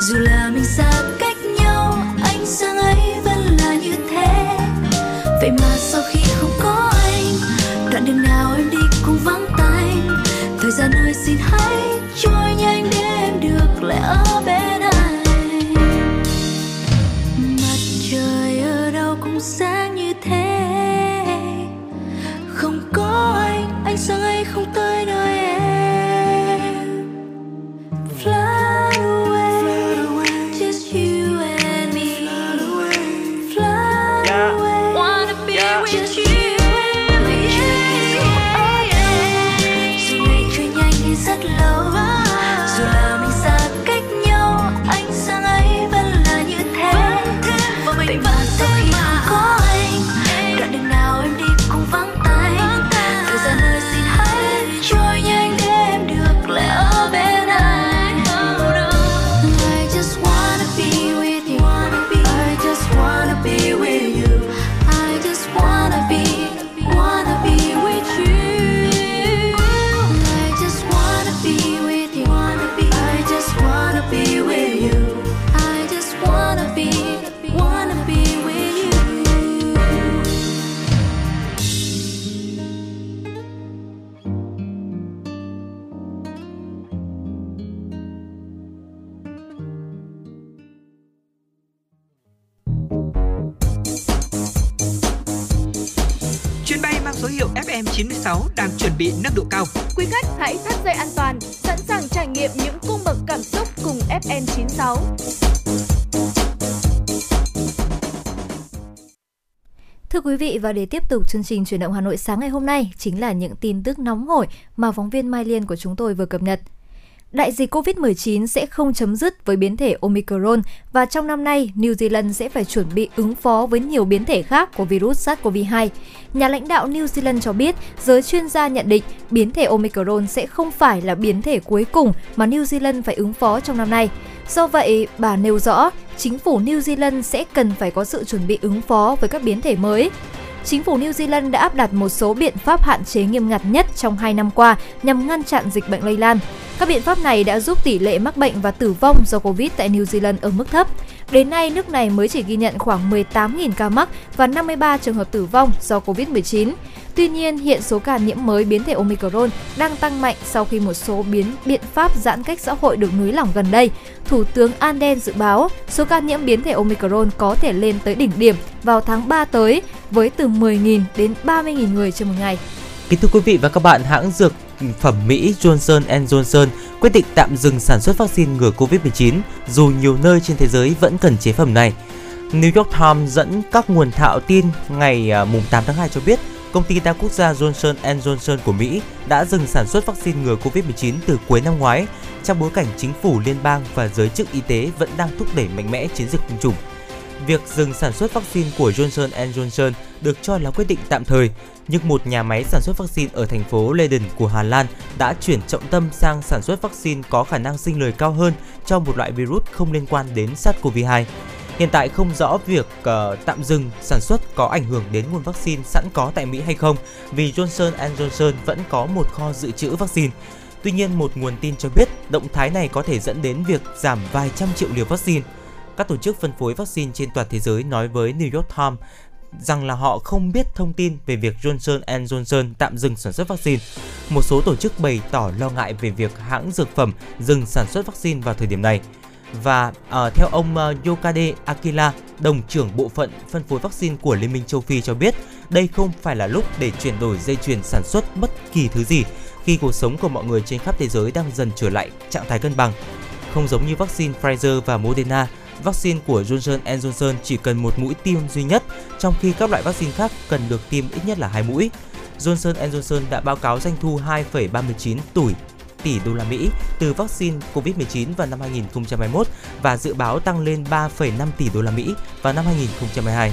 Dù là mình xa cách nhau anh sang ấy vẫn là như thế. Vậy mà sau khi không có anh, Đoạn đường nào em đi cũng vắng tay. Thời gian ơi, xin hãy trôi nhanh để em được lại ở bên và để tiếp tục chương trình chuyển động Hà Nội sáng ngày hôm nay chính là những tin tức nóng hổi mà phóng viên Mai Liên của chúng tôi vừa cập nhật. Đại dịch COVID-19 sẽ không chấm dứt với biến thể Omicron và trong năm nay, New Zealand sẽ phải chuẩn bị ứng phó với nhiều biến thể khác của virus SARS-CoV-2. Nhà lãnh đạo New Zealand cho biết, giới chuyên gia nhận định biến thể Omicron sẽ không phải là biến thể cuối cùng mà New Zealand phải ứng phó trong năm nay. Do vậy, bà nêu rõ, chính phủ New Zealand sẽ cần phải có sự chuẩn bị ứng phó với các biến thể mới chính phủ New Zealand đã áp đặt một số biện pháp hạn chế nghiêm ngặt nhất trong 2 năm qua nhằm ngăn chặn dịch bệnh lây lan. Các biện pháp này đã giúp tỷ lệ mắc bệnh và tử vong do Covid tại New Zealand ở mức thấp. Đến nay, nước này mới chỉ ghi nhận khoảng 18.000 ca mắc và 53 trường hợp tử vong do Covid-19. Tuy nhiên, hiện số ca nhiễm mới biến thể Omicron đang tăng mạnh sau khi một số biến biện pháp giãn cách xã hội được nới lỏng gần đây. Thủ tướng Anden dự báo số ca nhiễm biến thể Omicron có thể lên tới đỉnh điểm vào tháng 3 tới với từ 10.000 đến 30.000 người trên một ngày. Kính thưa quý vị và các bạn, hãng dược phẩm Mỹ Johnson Johnson quyết định tạm dừng sản xuất vaccine ngừa Covid-19 dù nhiều nơi trên thế giới vẫn cần chế phẩm này. New York Times dẫn các nguồn thạo tin ngày à, mùng 8 tháng 2 cho biết công ty đa quốc gia Johnson Johnson của Mỹ đã dừng sản xuất vaccine ngừa Covid-19 từ cuối năm ngoái trong bối cảnh chính phủ liên bang và giới chức y tế vẫn đang thúc đẩy mạnh mẽ chiến dịch tiêm chủng. Việc dừng sản xuất vaccine của Johnson Johnson được cho là quyết định tạm thời, nhưng một nhà máy sản xuất vaccine ở thành phố Leiden của Hà Lan đã chuyển trọng tâm sang sản xuất vaccine có khả năng sinh lời cao hơn cho một loại virus không liên quan đến SARS-CoV-2. Hiện tại không rõ việc uh, tạm dừng sản xuất có ảnh hưởng đến nguồn vaccine sẵn có tại Mỹ hay không, vì Johnson Johnson vẫn có một kho dự trữ vaccine. Tuy nhiên, một nguồn tin cho biết động thái này có thể dẫn đến việc giảm vài trăm triệu liều vaccine. Các tổ chức phân phối vaccine trên toàn thế giới nói với New York Times rằng là họ không biết thông tin về việc Johnson Johnson tạm dừng sản xuất vaccine. Một số tổ chức bày tỏ lo ngại về việc hãng dược phẩm dừng sản xuất vaccine vào thời điểm này. Và uh, theo ông uh, Yokade Akila, đồng trưởng bộ phận phân phối vaccine của Liên minh châu Phi cho biết, đây không phải là lúc để chuyển đổi dây chuyền sản xuất bất kỳ thứ gì khi cuộc sống của mọi người trên khắp thế giới đang dần trở lại trạng thái cân bằng. Không giống như vaccine Pfizer và Moderna, vaccine của Johnson Johnson chỉ cần một mũi tiêm duy nhất, trong khi các loại vaccine khác cần được tiêm ít nhất là hai mũi. Johnson Johnson đã báo cáo doanh thu 2,39 tuổi tỷ đô la Mỹ từ vaccine COVID-19 vào năm 2021 và dự báo tăng lên 3,5 tỷ đô la Mỹ vào năm 2022.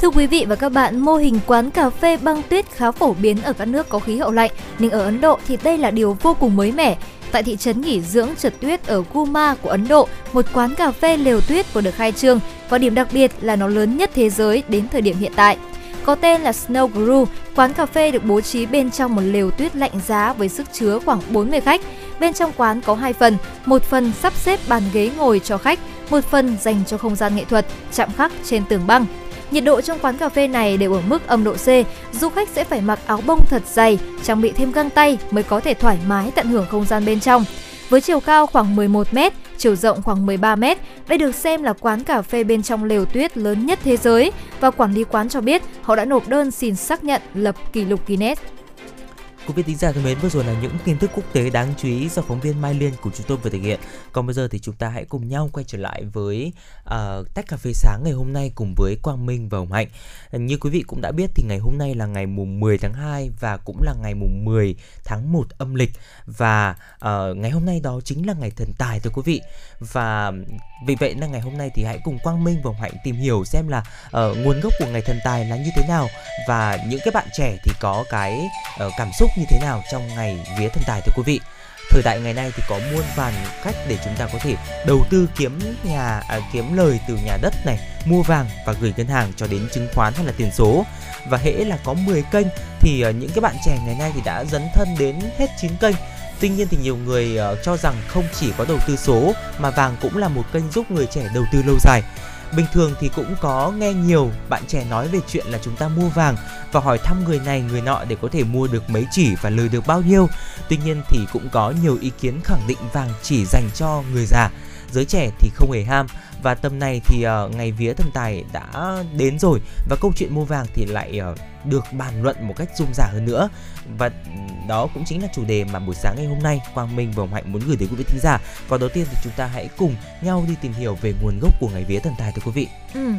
Thưa quý vị và các bạn, mô hình quán cà phê băng tuyết khá phổ biến ở các nước có khí hậu lạnh, nhưng ở Ấn Độ thì đây là điều vô cùng mới mẻ. Tại thị trấn nghỉ dưỡng trượt tuyết ở Guma của Ấn Độ, một quán cà phê lều tuyết vừa được khai trương và điểm đặc biệt là nó lớn nhất thế giới đến thời điểm hiện tại. Có tên là Snow Guru, quán cà phê được bố trí bên trong một lều tuyết lạnh giá với sức chứa khoảng 40 khách. Bên trong quán có hai phần, một phần sắp xếp bàn ghế ngồi cho khách, một phần dành cho không gian nghệ thuật, chạm khắc trên tường băng. Nhiệt độ trong quán cà phê này đều ở mức âm độ C, du khách sẽ phải mặc áo bông thật dày, trang bị thêm găng tay mới có thể thoải mái tận hưởng không gian bên trong. Với chiều cao khoảng 11 mét, chiều rộng khoảng 13 mét, đây được xem là quán cà phê bên trong lều tuyết lớn nhất thế giới và quản lý quán cho biết họ đã nộp đơn xin xác nhận lập kỷ lục Guinness. Quý vị thính giả thân mến, vừa rồi là những tin tức quốc tế đáng chú ý do phóng viên Mai Liên của chúng tôi vừa thực hiện. Còn bây giờ thì chúng ta hãy cùng nhau quay trở lại với uh, tách cà phê sáng ngày hôm nay cùng với Quang Minh và Hồng Hạnh. Như quý vị cũng đã biết thì ngày hôm nay là ngày mùng 10 tháng 2 và cũng là ngày mùng 10 tháng 1 âm lịch và uh, ngày hôm nay đó chính là ngày thần tài thưa quý vị. Và vì vậy là ngày hôm nay thì hãy cùng Quang Minh và Hồng Hạnh tìm hiểu xem là uh, nguồn gốc của ngày thần tài là như thế nào và những cái bạn trẻ thì có cái uh, cảm xúc như thế nào trong ngày vía thần tài thưa quý vị? Thời đại ngày nay thì có muôn vàn cách để chúng ta có thể đầu tư kiếm nhà à, kiếm lời từ nhà đất này mua vàng và gửi ngân hàng cho đến chứng khoán hay là tiền số. Và hễ là có 10 kênh thì uh, những cái bạn trẻ ngày nay thì đã dấn thân đến hết 9 kênh. Tuy nhiên thì nhiều người uh, cho rằng không chỉ có đầu tư số mà vàng cũng là một kênh giúp người trẻ đầu tư lâu dài. Bình thường thì cũng có nghe nhiều bạn trẻ nói về chuyện là chúng ta mua vàng và hỏi thăm người này, người nọ để có thể mua được mấy chỉ và lời được bao nhiêu. Tuy nhiên thì cũng có nhiều ý kiến khẳng định vàng chỉ dành cho người già. Giới trẻ thì không hề ham và tầm này thì uh, ngày vía thần tài đã đến rồi và câu chuyện mua vàng thì lại uh, được bàn luận một cách rôm rả hơn nữa và đó cũng chính là chủ đề mà buổi sáng ngày hôm nay Quang Minh và Hồng Hạnh muốn gửi tới quý vị thính giả. Và đầu tiên thì chúng ta hãy cùng nhau đi tìm hiểu về nguồn gốc của ngày vía thần tài thưa quý vị. Ừ.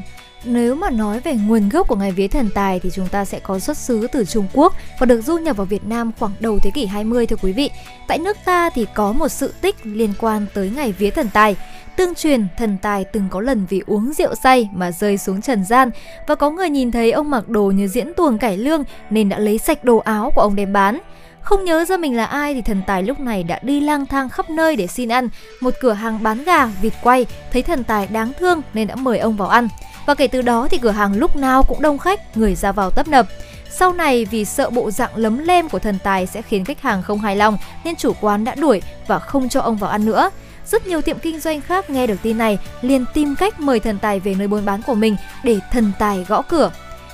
Nếu mà nói về nguồn gốc của ngày vía thần tài thì chúng ta sẽ có xuất xứ từ Trung Quốc và được du nhập vào Việt Nam khoảng đầu thế kỷ 20 thưa quý vị. Tại nước ta thì có một sự tích liên quan tới ngày vía thần tài. Tương truyền thần tài từng có lần vì uống rượu say mà rơi xuống trần gian và có người nhìn thấy ông mặc đồ như diễn tuồng cải lương nên đã lấy sạch đồ áo của ông đem bán. Không nhớ ra mình là ai thì thần tài lúc này đã đi lang thang khắp nơi để xin ăn. Một cửa hàng bán gà, vịt quay thấy thần tài đáng thương nên đã mời ông vào ăn. Và kể từ đó thì cửa hàng lúc nào cũng đông khách, người ra vào tấp nập. Sau này vì sợ bộ dạng lấm lem của thần tài sẽ khiến khách hàng không hài lòng nên chủ quán đã đuổi và không cho ông vào ăn nữa. Rất nhiều tiệm kinh doanh khác nghe được tin này liền tìm cách mời thần tài về nơi buôn bán của mình để thần tài gõ cửa.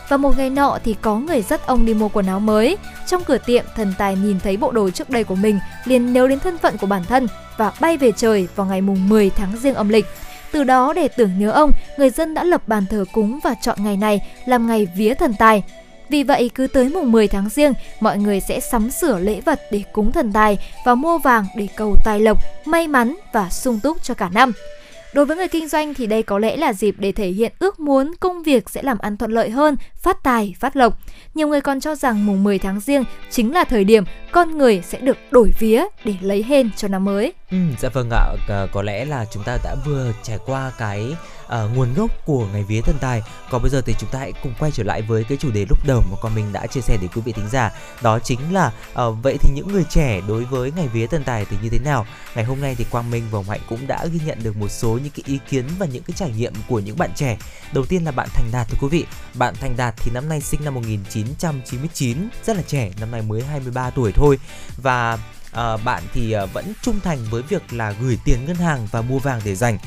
Và một ngày nọ thì có người dắt ông đi mua quần áo mới. Trong cửa tiệm, thần tài nhìn thấy bộ đồ trước đây của mình, liền nhớ đến thân phận của bản thân và bay về trời vào ngày mùng 10 tháng riêng âm lịch. Từ đó để tưởng nhớ ông, người dân đã lập bàn thờ cúng và chọn ngày này làm ngày vía thần tài. Vì vậy cứ tới mùng 10 tháng riêng, mọi người sẽ sắm sửa lễ vật để cúng thần tài và mua vàng để cầu tài lộc, may mắn và sung túc cho cả năm. Đối với người kinh doanh thì đây có lẽ là dịp để thể hiện ước muốn công việc sẽ làm ăn thuận lợi hơn, phát tài, phát lộc. Nhiều người còn cho rằng mùng 10 tháng riêng chính là thời điểm con người sẽ được đổi vía để lấy hên cho năm mới. Ừ, dạ vâng ạ, à, có lẽ là chúng ta đã vừa trải qua cái uh, nguồn gốc của ngày vía thần tài. Còn bây giờ thì chúng ta hãy cùng quay trở lại với cái chủ đề lúc đầu mà con mình đã chia sẻ đến quý vị thính giả. Đó chính là uh, vậy thì những người trẻ đối với ngày vía thần tài thì như thế nào? Ngày hôm nay thì Quang Minh và Hồng Hạnh cũng đã ghi nhận được một số những cái ý kiến và những cái trải nghiệm của những bạn trẻ. Đầu tiên là bạn Thành Đạt thưa quý vị. Bạn Thành Đạt thì năm nay sinh năm 1999, rất là trẻ, năm nay mới 23 tuổi thôi và à, bạn thì à, vẫn trung thành với việc là gửi tiền ngân hàng và mua vàng để dành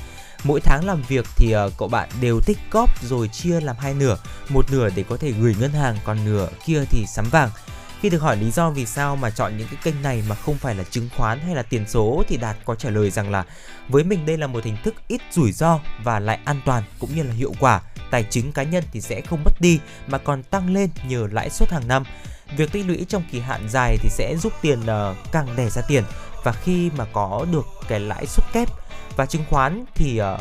mỗi tháng làm việc thì uh, cậu bạn đều tích góp rồi chia làm hai nửa một nửa để có thể gửi ngân hàng còn nửa kia thì sắm vàng khi được hỏi lý do vì sao mà chọn những cái kênh này mà không phải là chứng khoán hay là tiền số thì Đạt có trả lời rằng là với mình đây là một hình thức ít rủi ro và lại an toàn cũng như là hiệu quả. Tài chính cá nhân thì sẽ không mất đi mà còn tăng lên nhờ lãi suất hàng năm. Việc tích lũy trong kỳ hạn dài thì sẽ giúp tiền uh, càng đẻ ra tiền và khi mà có được cái lãi suất kép và chứng khoán thì uh,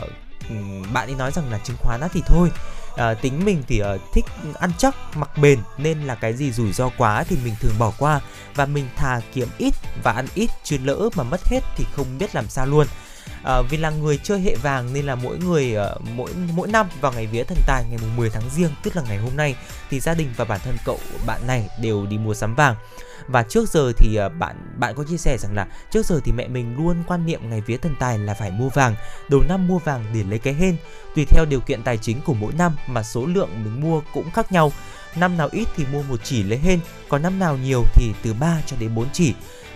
bạn ấy nói rằng là chứng khoán á thì thôi uh, tính mình thì uh, thích ăn chắc mặc bền nên là cái gì rủi ro quá thì mình thường bỏ qua. Và mình thà kiếm ít và ăn ít chứ lỡ mà mất hết thì không biết làm sao luôn. À, vì là người chơi hệ vàng nên là mỗi người uh, mỗi mỗi năm vào ngày vía thần tài ngày mùng 10 tháng riêng tức là ngày hôm nay thì gia đình và bản thân cậu bạn này đều đi mua sắm vàng và trước giờ thì ờ, bạn bạn có chia sẻ rằng là trước giờ thì mẹ mình luôn quan niệm ngày vía thần tài là phải mua vàng đầu năm mua vàng để lấy cái hên. Tùy theo điều kiện tài chính của mỗi năm mà số lượng mình mua cũng khác nhau. Năm nào ít thì mua một chỉ lấy hên còn năm nào nhiều thì từ 3 cho đến 4 chỉ.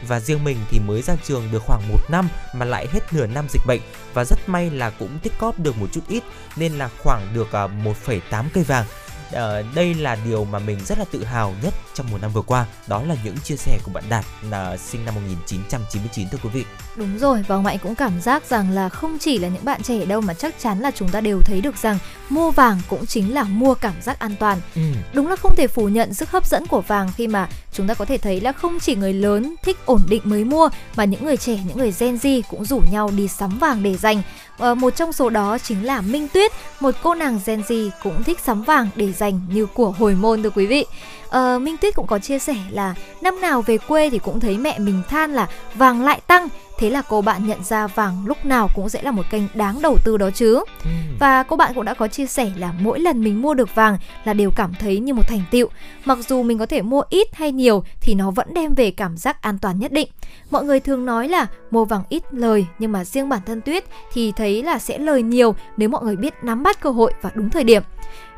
Và riêng mình thì mới ra trường được khoảng một năm mà lại hết nửa năm dịch bệnh. Và rất may là cũng tích cóp được một chút ít nên là khoảng được ờ, 1,8 cây vàng uh, đây là điều mà mình rất là tự hào nhất trong một năm vừa qua đó là những chia sẻ của bạn Đạt là sinh năm 1999 thưa quý vị. Đúng rồi và ông cũng cảm giác rằng là không chỉ là những bạn trẻ đâu mà chắc chắn là chúng ta đều thấy được rằng mua vàng cũng chính là mua cảm giác an toàn. Ừ. đúng là không thể phủ nhận sức hấp dẫn của vàng khi mà chúng ta có thể thấy là không chỉ người lớn thích ổn định mới mua mà những người trẻ những người Gen Z cũng rủ nhau đi sắm vàng để dành Ờ, một trong số đó chính là Minh Tuyết một cô nàng Gen Z cũng thích sắm vàng để dành như của hồi môn thưa quý vị. Ờ, Minh Tuyết cũng có chia sẻ là năm nào về quê thì cũng thấy mẹ mình than là vàng lại tăng thế là cô bạn nhận ra vàng lúc nào cũng sẽ là một kênh đáng đầu tư đó chứ. Ừ. và cô bạn cũng đã có chia sẻ là mỗi lần mình mua được vàng là đều cảm thấy như một thành tựu. Mặc dù mình có thể mua ít hay nhiều thì nó vẫn đem về cảm giác an toàn nhất định. Mọi người thường nói là mua vàng ít lời nhưng mà riêng bản thân tuyết thì thấy là sẽ lời nhiều nếu mọi người biết nắm bắt cơ hội và đúng thời điểm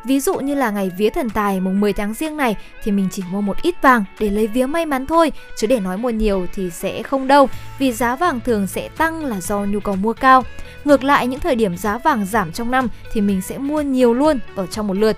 Ví dụ như là ngày vía thần tài mùng 10 tháng riêng này thì mình chỉ mua một ít vàng để lấy vía may mắn thôi, chứ để nói mua nhiều thì sẽ không đâu, vì giá vàng thường sẽ tăng là do nhu cầu mua cao. Ngược lại những thời điểm giá vàng giảm trong năm thì mình sẽ mua nhiều luôn ở trong một lượt.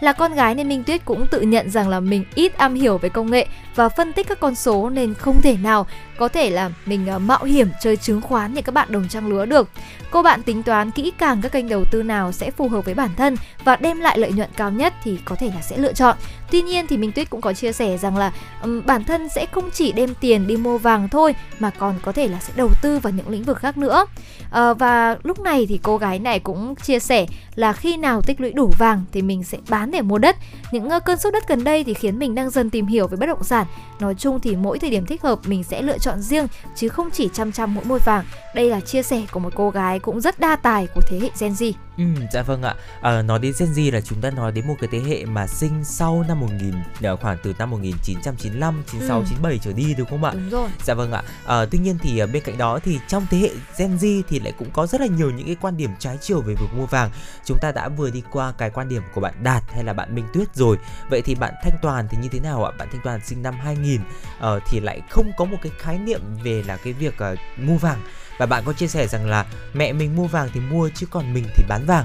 Là con gái nên Minh Tuyết cũng tự nhận rằng là mình ít am hiểu về công nghệ và phân tích các con số nên không thể nào có thể là mình ờ, mạo hiểm chơi chứng khoán như các bạn đồng trang lứa được. Cô bạn tính toán kỹ càng các kênh đầu tư nào sẽ phù hợp với bản thân và đem lại lợi nhuận cao nhất thì có thể là sẽ lựa chọn. Tuy nhiên thì Minh Tuyết cũng có chia sẻ rằng là um, bản thân sẽ không chỉ đem tiền đi mua vàng thôi mà còn có thể là sẽ đầu tư vào những lĩnh vực khác nữa. Uh, và lúc này thì cô gái này cũng chia sẻ là khi nào tích lũy đủ vàng thì mình sẽ bán để mua đất. Những uh, cơn sốt đất gần đây thì khiến mình đang dần tìm hiểu về bất động sản. Nói chung thì mỗi thời điểm thích hợp mình sẽ lựa chọn riêng, chứ không chỉ chăm chăm mỗi môi vàng. Đây là chia sẻ của một cô gái cũng rất đa tài của thế hệ Gen Z. Ừ, dạ vâng ạ. À, nói đến Gen Z là chúng ta nói đến một cái thế hệ mà sinh sau năm 1000 ờ, khoảng từ năm 1995, 96, ừ. 97 trở đi đúng không ạ? Đúng rồi. Dạ vâng ạ. À, tuy nhiên thì bên cạnh đó thì trong thế hệ Gen Z thì lại cũng có rất là nhiều những cái quan điểm trái chiều về việc mua vàng. Chúng ta đã vừa đi qua cái quan điểm của bạn Đạt hay là bạn Minh Tuyết rồi. Vậy thì bạn Thanh Toàn thì như thế nào ạ? Bạn Thanh Toàn sinh năm 2000 uh, thì lại không có một cái khái niệm về là cái việc uh, mua vàng và bạn có chia sẻ rằng là mẹ mình mua vàng thì mua, chứ còn mình thì bán vàng.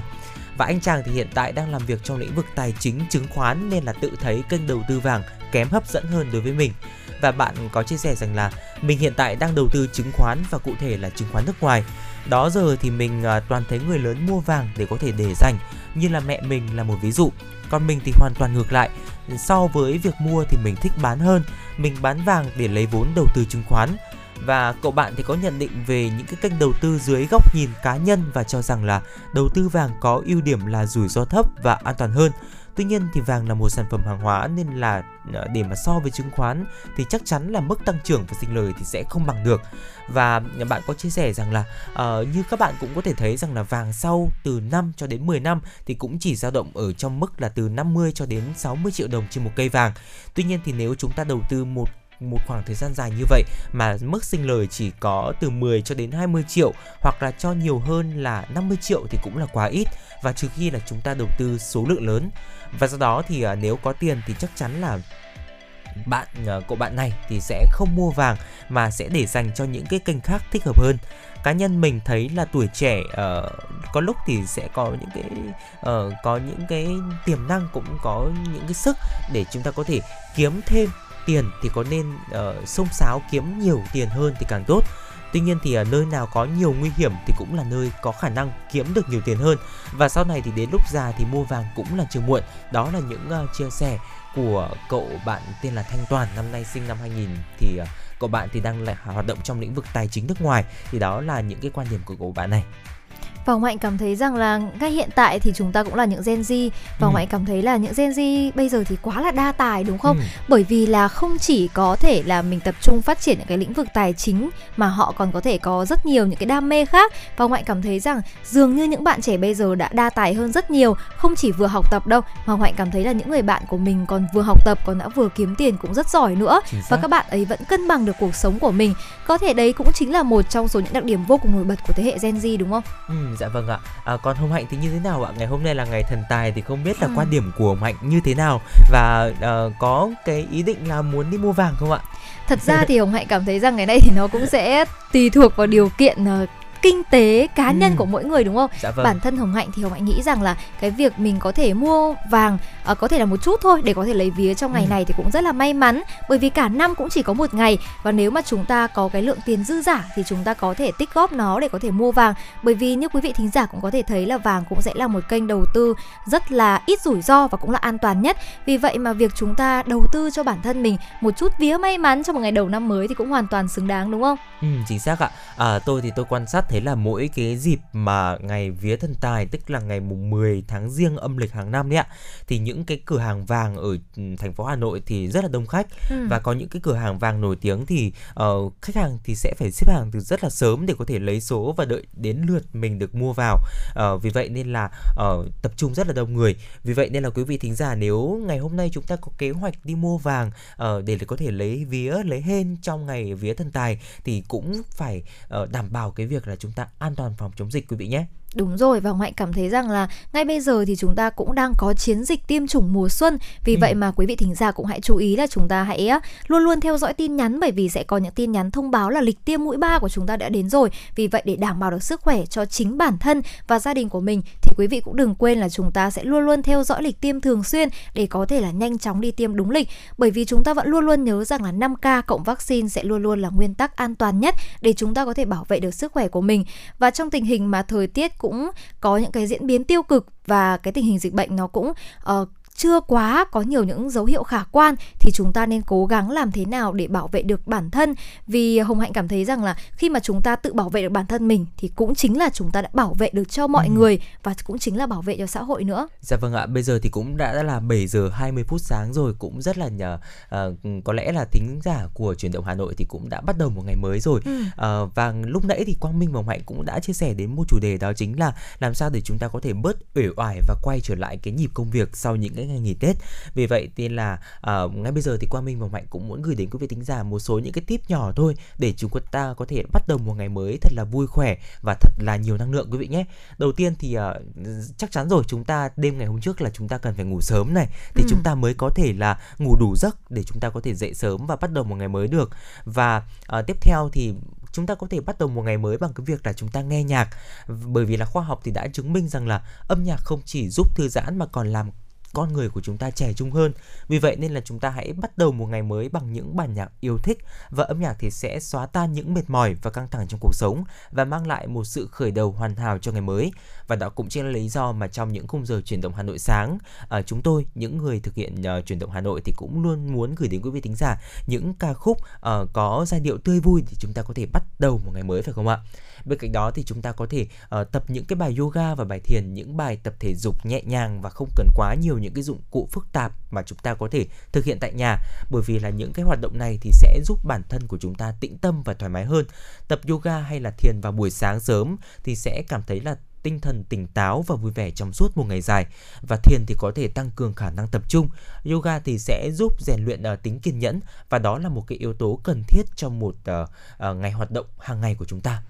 Và anh chàng thì hiện tại đang làm việc trong lĩnh vực tài chính, chứng khoán, nên là tự thấy kênh đầu tư vàng kém hấp dẫn hơn đối với mình. Và bạn có chia sẻ rằng là mình hiện tại đang đầu tư chứng khoán và cụ thể là chứng khoán nước ngoài. Đó giờ thì mình à, toàn thấy người lớn mua vàng để có thể để dành, như là mẹ mình là một ví dụ. Còn mình thì hoàn toàn ngược lại. So với việc mua thì mình thích bán hơn. Mình bán vàng để lấy vốn đầu tư chứng khoán và cậu bạn thì có nhận định về những cái kênh đầu tư dưới góc nhìn cá nhân và cho rằng là đầu tư vàng có ưu điểm là rủi ro thấp và an toàn hơn. Tuy nhiên thì vàng là một sản phẩm hàng hóa nên là ờ, để mà so với chứng khoán thì chắc chắn là mức tăng trưởng và sinh lời thì sẽ không bằng được. Và ờ, bạn có chia sẻ rằng là uh, như các bạn cũng có thể thấy rằng là vàng sau từ 5 cho đến 10 năm thì cũng chỉ dao động ở trong mức là từ 50 cho đến 60 triệu đồng trên một cây vàng. Tuy nhiên thì nếu chúng ta đầu tư một một khoảng thời gian dài như vậy mà mức sinh lời chỉ có từ 10 cho đến 20 triệu hoặc là cho nhiều hơn là 50 triệu thì cũng là quá ít và trừ khi là chúng ta đầu tư số lượng lớn. Và do đó thì à, nếu có tiền thì chắc chắn là bạn à, của cậu bạn này thì sẽ không mua vàng mà sẽ để dành cho những cái kênh khác thích hợp hơn. Cá nhân mình thấy là tuổi trẻ uh, có lúc thì sẽ có những cái uh, có những cái tiềm năng cũng có những cái sức để chúng ta có thể kiếm thêm tiền thì có nên uh, xông xáo kiếm nhiều tiền hơn thì càng tốt. Tuy nhiên thì ở nơi nào có nhiều nguy hiểm thì cũng là nơi có khả năng kiếm được nhiều tiền hơn. Và sau này thì đến lúc già thì mua vàng cũng là chưa muộn. Đó là những uh, chia sẻ của cậu bạn tên là Thanh Toàn. Năm nay sinh năm 2000 thì uh, cậu bạn thì đang lại hoạt động trong lĩnh vực tài chính nước ngoài. Thì đó là những cái quan điểm của cậu bạn này và Hạnh cảm thấy rằng là ngay hiện tại thì chúng ta cũng là những Gen Z và ừ. Hạnh cảm thấy là những Gen Z bây giờ thì quá là đa tài đúng không? Ừ. Bởi vì là không chỉ có thể là mình tập trung phát triển những cái lĩnh vực tài chính mà họ còn có thể có rất nhiều những cái đam mê khác và Hạnh cảm thấy rằng dường như những bạn trẻ bây giờ đã đa tài hơn rất nhiều, không chỉ vừa học tập đâu mà Hạnh cảm thấy là những người bạn của mình còn vừa học tập còn đã vừa kiếm tiền cũng rất giỏi nữa và các bạn ấy vẫn cân bằng được cuộc sống của mình. Có thể đấy cũng chính là một trong số những đặc điểm vô cùng nổi bật của thế hệ Gen Z đúng không? Ừ, dạ vâng ạ à, còn hồng hạnh thì như thế nào ạ ngày hôm nay là ngày thần tài thì không biết là ừ. quan điểm của hồng hạnh như thế nào và uh, có cái ý định là muốn đi mua vàng không ạ thật ra thì hồng hạnh cảm thấy rằng ngày nay thì nó cũng sẽ tùy thuộc vào điều kiện uh, kinh tế cá nhân ừ. của mỗi người đúng không? Dạ vâng. Bản thân Hồng Hạnh thì Hồng Hạnh nghĩ rằng là cái việc mình có thể mua vàng uh, có thể là một chút thôi để có thể lấy vía trong ngày ừ. này thì cũng rất là may mắn bởi vì cả năm cũng chỉ có một ngày và nếu mà chúng ta có cái lượng tiền dư giả thì chúng ta có thể tích góp nó để có thể mua vàng bởi vì như quý vị thính giả cũng có thể thấy là vàng cũng sẽ là một kênh đầu tư rất là ít rủi ro và cũng là an toàn nhất vì vậy mà việc chúng ta đầu tư cho bản thân mình một chút vía may mắn trong một ngày đầu năm mới thì cũng hoàn toàn xứng đáng đúng không? Ừ chính xác ạ. À, tôi thì tôi quan sát thấy là mỗi cái dịp mà ngày vía thần tài tức là ngày mùng 10 tháng riêng âm lịch hàng năm đấy ạ thì những cái cửa hàng vàng ở ừ, thành phố Hà Nội thì rất là đông khách ừ. và có những cái cửa hàng vàng nổi tiếng thì uh, khách hàng thì sẽ phải xếp hàng từ rất là sớm để có thể lấy số và đợi đến lượt mình được mua vào uh, vì vậy nên là uh, tập trung rất là đông người vì vậy nên là quý vị thính giả nếu ngày hôm nay chúng ta có kế hoạch đi mua vàng uh, để có thể lấy vía lấy hên trong ngày vía thần tài thì cũng phải uh, đảm bảo cái việc là chúng ta an toàn phòng chống dịch quý vị nhé. Đúng rồi và Hạnh cảm thấy rằng là ngay bây giờ thì chúng ta cũng đang có chiến dịch tiêm chủng mùa xuân. Vì ừ. vậy mà quý vị thính giả cũng hãy chú ý là chúng ta hãy luôn luôn theo dõi tin nhắn bởi vì sẽ có những tin nhắn thông báo là lịch tiêm mũi 3 của chúng ta đã đến rồi. Vì vậy để đảm bảo được sức khỏe cho chính bản thân và gia đình của mình thì quý vị cũng đừng quên là chúng ta sẽ luôn luôn theo dõi lịch tiêm thường xuyên để có thể là nhanh chóng đi tiêm đúng lịch. Bởi vì chúng ta vẫn luôn luôn nhớ rằng là 5K cộng vaccine sẽ luôn luôn là nguyên tắc an toàn nhất để chúng ta có thể bảo vệ được sức khỏe của mình. Và trong tình hình mà thời tiết cũng có những cái diễn biến tiêu cực và cái tình hình dịch bệnh nó cũng uh, chưa quá có nhiều những dấu hiệu khả quan thì chúng ta nên cố gắng làm thế nào để bảo vệ được bản thân vì hồng hạnh cảm thấy rằng là khi mà chúng ta tự bảo vệ được bản thân mình thì cũng chính là chúng ta đã bảo vệ được cho mọi ừ. người và cũng chính là bảo vệ cho xã hội nữa. Dạ vâng ạ, bây giờ thì cũng đã là 7 giờ 20 phút sáng rồi cũng rất là nhờ uh, có lẽ là thính giả của truyền động Hà Nội thì cũng đã bắt đầu một ngày mới rồi. Ừ. Uh, và lúc nãy thì Quang Minh và Hồng Hạnh cũng đã chia sẻ đến một chủ đề đó chính là làm sao để chúng ta có thể bớt uể oải và quay trở lại cái nhịp công việc sau những cái ngày nghỉ Tết. Vì vậy nên là uh, ngay bây giờ thì Quang Minh và Mạnh cũng muốn gửi đến quý vị tính giả một số những cái tip nhỏ thôi để chúng ta có thể bắt đầu một ngày mới thật là vui khỏe và thật là nhiều năng lượng quý vị nhé. Đầu tiên thì uh, chắc chắn rồi chúng ta đêm ngày hôm trước là chúng ta cần phải ngủ sớm này thì ừ. chúng ta mới có thể là ngủ đủ giấc để chúng ta có thể dậy sớm và bắt đầu một ngày mới được. Và uh, tiếp theo thì chúng ta có thể bắt đầu một ngày mới bằng cái việc là chúng ta nghe nhạc bởi vì là khoa học thì đã chứng minh rằng là âm nhạc không chỉ giúp thư giãn mà còn làm con người của chúng ta trẻ trung hơn. Vì vậy nên là chúng ta hãy bắt đầu một ngày mới bằng những bản nhạc yêu thích và âm nhạc thì sẽ xóa tan những mệt mỏi và căng thẳng trong cuộc sống và mang lại một sự khởi đầu hoàn hảo cho ngày mới. Và đó cũng chính là lý do mà trong những khung giờ chuyển động Hà Nội sáng, à, chúng tôi những người thực hiện uh, chuyển động Hà Nội thì cũng luôn muốn gửi đến quý vị thính giả những ca khúc uh, có giai điệu tươi vui thì chúng ta có thể bắt đầu một ngày mới phải không ạ? Bên cạnh đó thì chúng ta có thể uh, tập những cái bài yoga và bài thiền những bài tập thể dục nhẹ nhàng và không cần quá nhiều những cái dụng cụ phức tạp mà chúng ta có thể thực hiện tại nhà. Bởi vì là những cái hoạt động này thì sẽ giúp bản thân của chúng ta tĩnh tâm và thoải mái hơn. Tập yoga hay là thiền vào buổi sáng sớm thì sẽ cảm thấy là tinh thần tỉnh táo và vui vẻ trong suốt một ngày dài. Và thiền thì có thể tăng cường khả năng tập trung. Yoga thì sẽ giúp rèn luyện uh, tính kiên nhẫn và đó là một cái yếu tố cần thiết trong một uh, uh, ngày hoạt động hàng ngày của chúng ta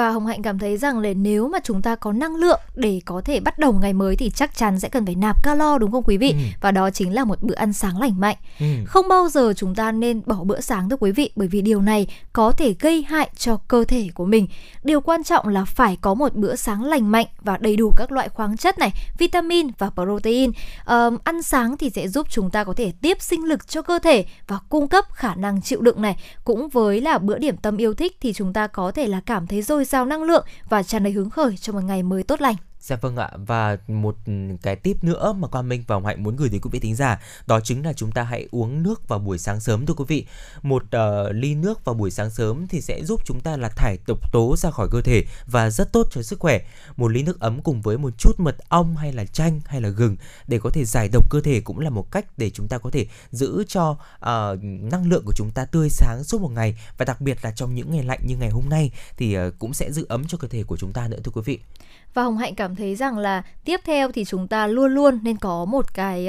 và Hồng Hạnh cảm thấy rằng là nếu mà chúng ta có năng lượng để có thể bắt đầu ngày mới thì chắc chắn sẽ cần phải nạp calo đúng không quý vị? Ừ. Và đó chính là một bữa ăn sáng lành mạnh. Ừ. Không bao giờ chúng ta nên bỏ bữa sáng thưa quý vị bởi vì điều này có thể gây hại cho cơ thể của mình. Điều quan trọng là phải có một bữa sáng lành mạnh và đầy đủ các loại khoáng chất này, vitamin và protein. Um, ăn sáng thì sẽ giúp chúng ta có thể tiếp sinh lực cho cơ thể và cung cấp khả năng chịu đựng này. Cũng với là bữa điểm tâm yêu thích thì chúng ta có thể là cảm thấy dồi dào năng lượng và tràn đầy hứng khởi cho một ngày mới tốt lành. Dạ vâng ạ và một ừ, cái tip nữa mà Quang Minh và Hồng Hạnh muốn gửi đến quý vị thính giả đó chính là chúng ta hãy uống nước vào buổi sáng sớm thưa quý vị. Một uh, ly nước vào buổi sáng sớm thì sẽ giúp chúng ta là thải độc tố ra khỏi cơ thể và rất tốt cho sức khỏe. Một ly nước ấm cùng với một chút mật ong hay là chanh hay là gừng để có thể giải độc cơ thể cũng là một cách để chúng ta có thể giữ cho uh, năng lượng của chúng ta tươi sáng suốt một ngày và đặc biệt là trong những ngày lạnh như ngày hôm nay thì uh, cũng sẽ giữ ấm cho cơ thể của chúng ta nữa thưa quý vị và hồng hạnh cảm thấy rằng là tiếp theo thì chúng ta luôn luôn nên có một cái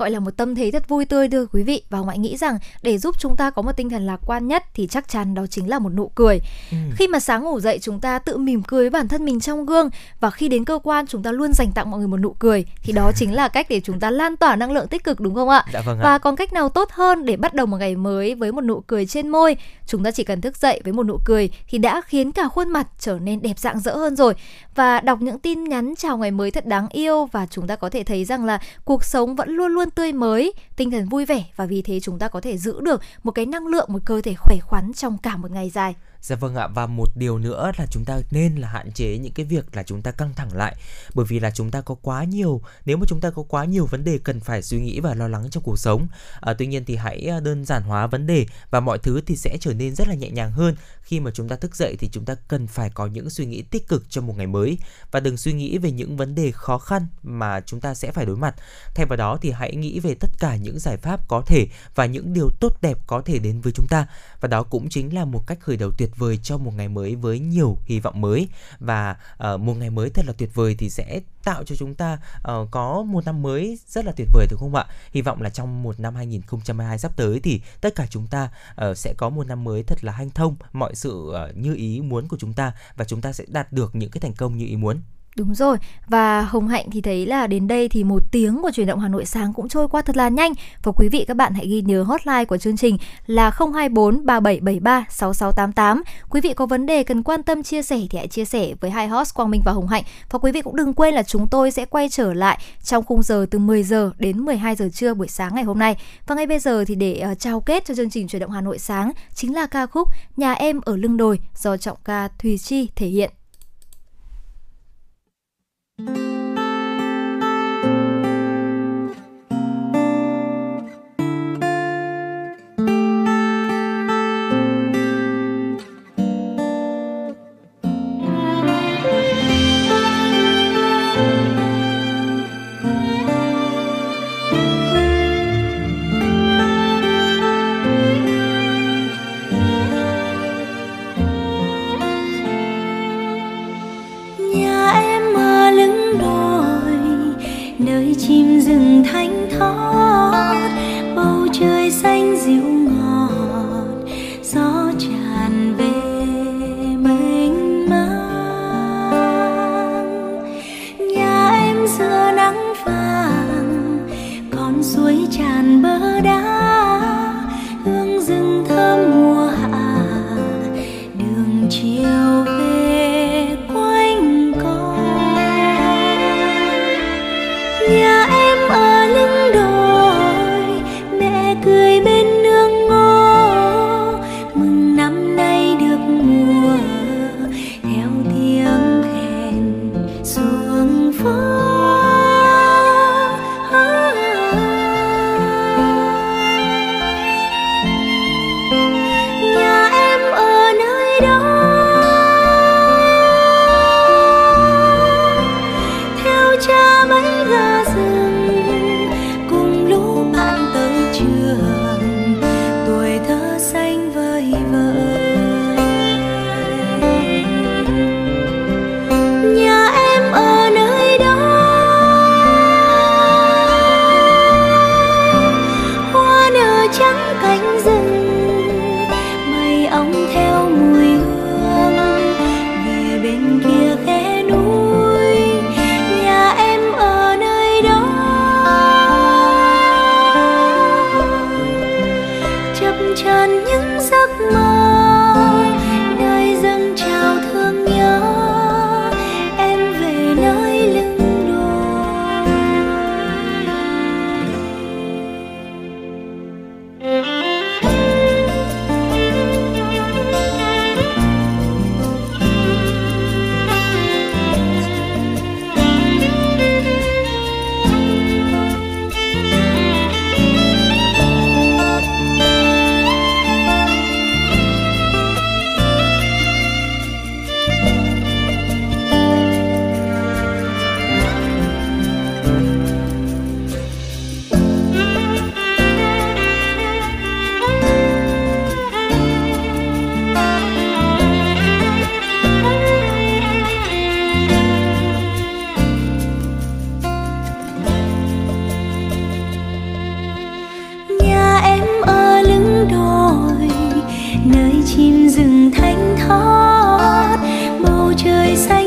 gọi là một tâm thế rất vui tươi thưa quý vị. Và hồng hạnh nghĩ rằng để giúp chúng ta có một tinh thần lạc quan nhất thì chắc chắn đó chính là một nụ cười. Ừ. khi mà sáng ngủ dậy chúng ta tự mỉm cười với bản thân mình trong gương. Và khi đến cơ quan chúng ta luôn dành tặng mọi người một nụ cười. Thì đó chính là cách để chúng ta lan tỏa năng lượng tích cực đúng không ạ? Dạ vâng ạ. và còn cách nào tốt hơn để bắt đầu một ngày mới với một nụ cười trên môi? Chúng ta chỉ cần thức dậy với một nụ cười thì đã khiến cả khuôn mặt trở nên đẹp rạng rỡ hơn rồi. Và đọc những tin nhắn chào ngày mới thật đáng yêu và chúng ta có thể thấy rằng là cuộc sống vẫn luôn luôn tươi mới, tinh thần vui vẻ và vì thế chúng ta có thể giữ được một cái năng lượng, một cơ thể khỏe khoắn trong cả một ngày dài. Dạ vâng ạ và một điều nữa là chúng ta nên là hạn chế những cái việc là chúng ta căng thẳng lại bởi vì là chúng ta có quá nhiều nếu mà chúng ta có quá nhiều vấn đề cần phải suy nghĩ và lo lắng trong cuộc sống. À, tuy nhiên thì hãy à, đơn giản hóa vấn đề và mọi thứ thì sẽ trở nên rất là nhẹ nhàng hơn khi mà chúng ta thức dậy thì chúng ta cần phải có những suy nghĩ tích cực cho một ngày mới và đừng suy nghĩ về những vấn đề khó khăn mà chúng ta sẽ phải đối mặt. Thay vào đó thì hãy nghĩ về tất cả những giải pháp có thể và những điều tốt đẹp có thể đến với chúng ta và đó cũng chính là một cách khởi đầu tuyệt vời cho một ngày mới với nhiều hy vọng mới và uh, một ngày mới thật là tuyệt vời thì sẽ tạo cho chúng ta uh, có một năm mới rất là tuyệt vời đúng không ạ? Hy vọng là trong một năm 2022 sắp tới thì tất cả chúng ta uh, sẽ có một năm mới thật là hanh thông, mọi sự uh, như ý muốn của chúng ta và chúng ta sẽ đạt được những cái thành công như ý muốn. Đúng rồi, và Hồng Hạnh thì thấy là đến đây thì một tiếng của chuyển động Hà Nội sáng cũng trôi qua thật là nhanh. Và quý vị các bạn hãy ghi nhớ hotline của chương trình là 024 3773 6688. Quý vị có vấn đề cần quan tâm chia sẻ thì hãy chia sẻ với hai host Quang Minh và Hồng Hạnh. Và quý vị cũng đừng quên là chúng tôi sẽ quay trở lại trong khung giờ từ 10 giờ đến 12 giờ trưa buổi sáng ngày hôm nay. Và ngay bây giờ thì để uh, trao kết cho chương trình chuyển động Hà Nội sáng chính là ca khúc Nhà em ở lưng đồi do trọng ca Thùy Chi thể hiện. Thank you. Trời xanh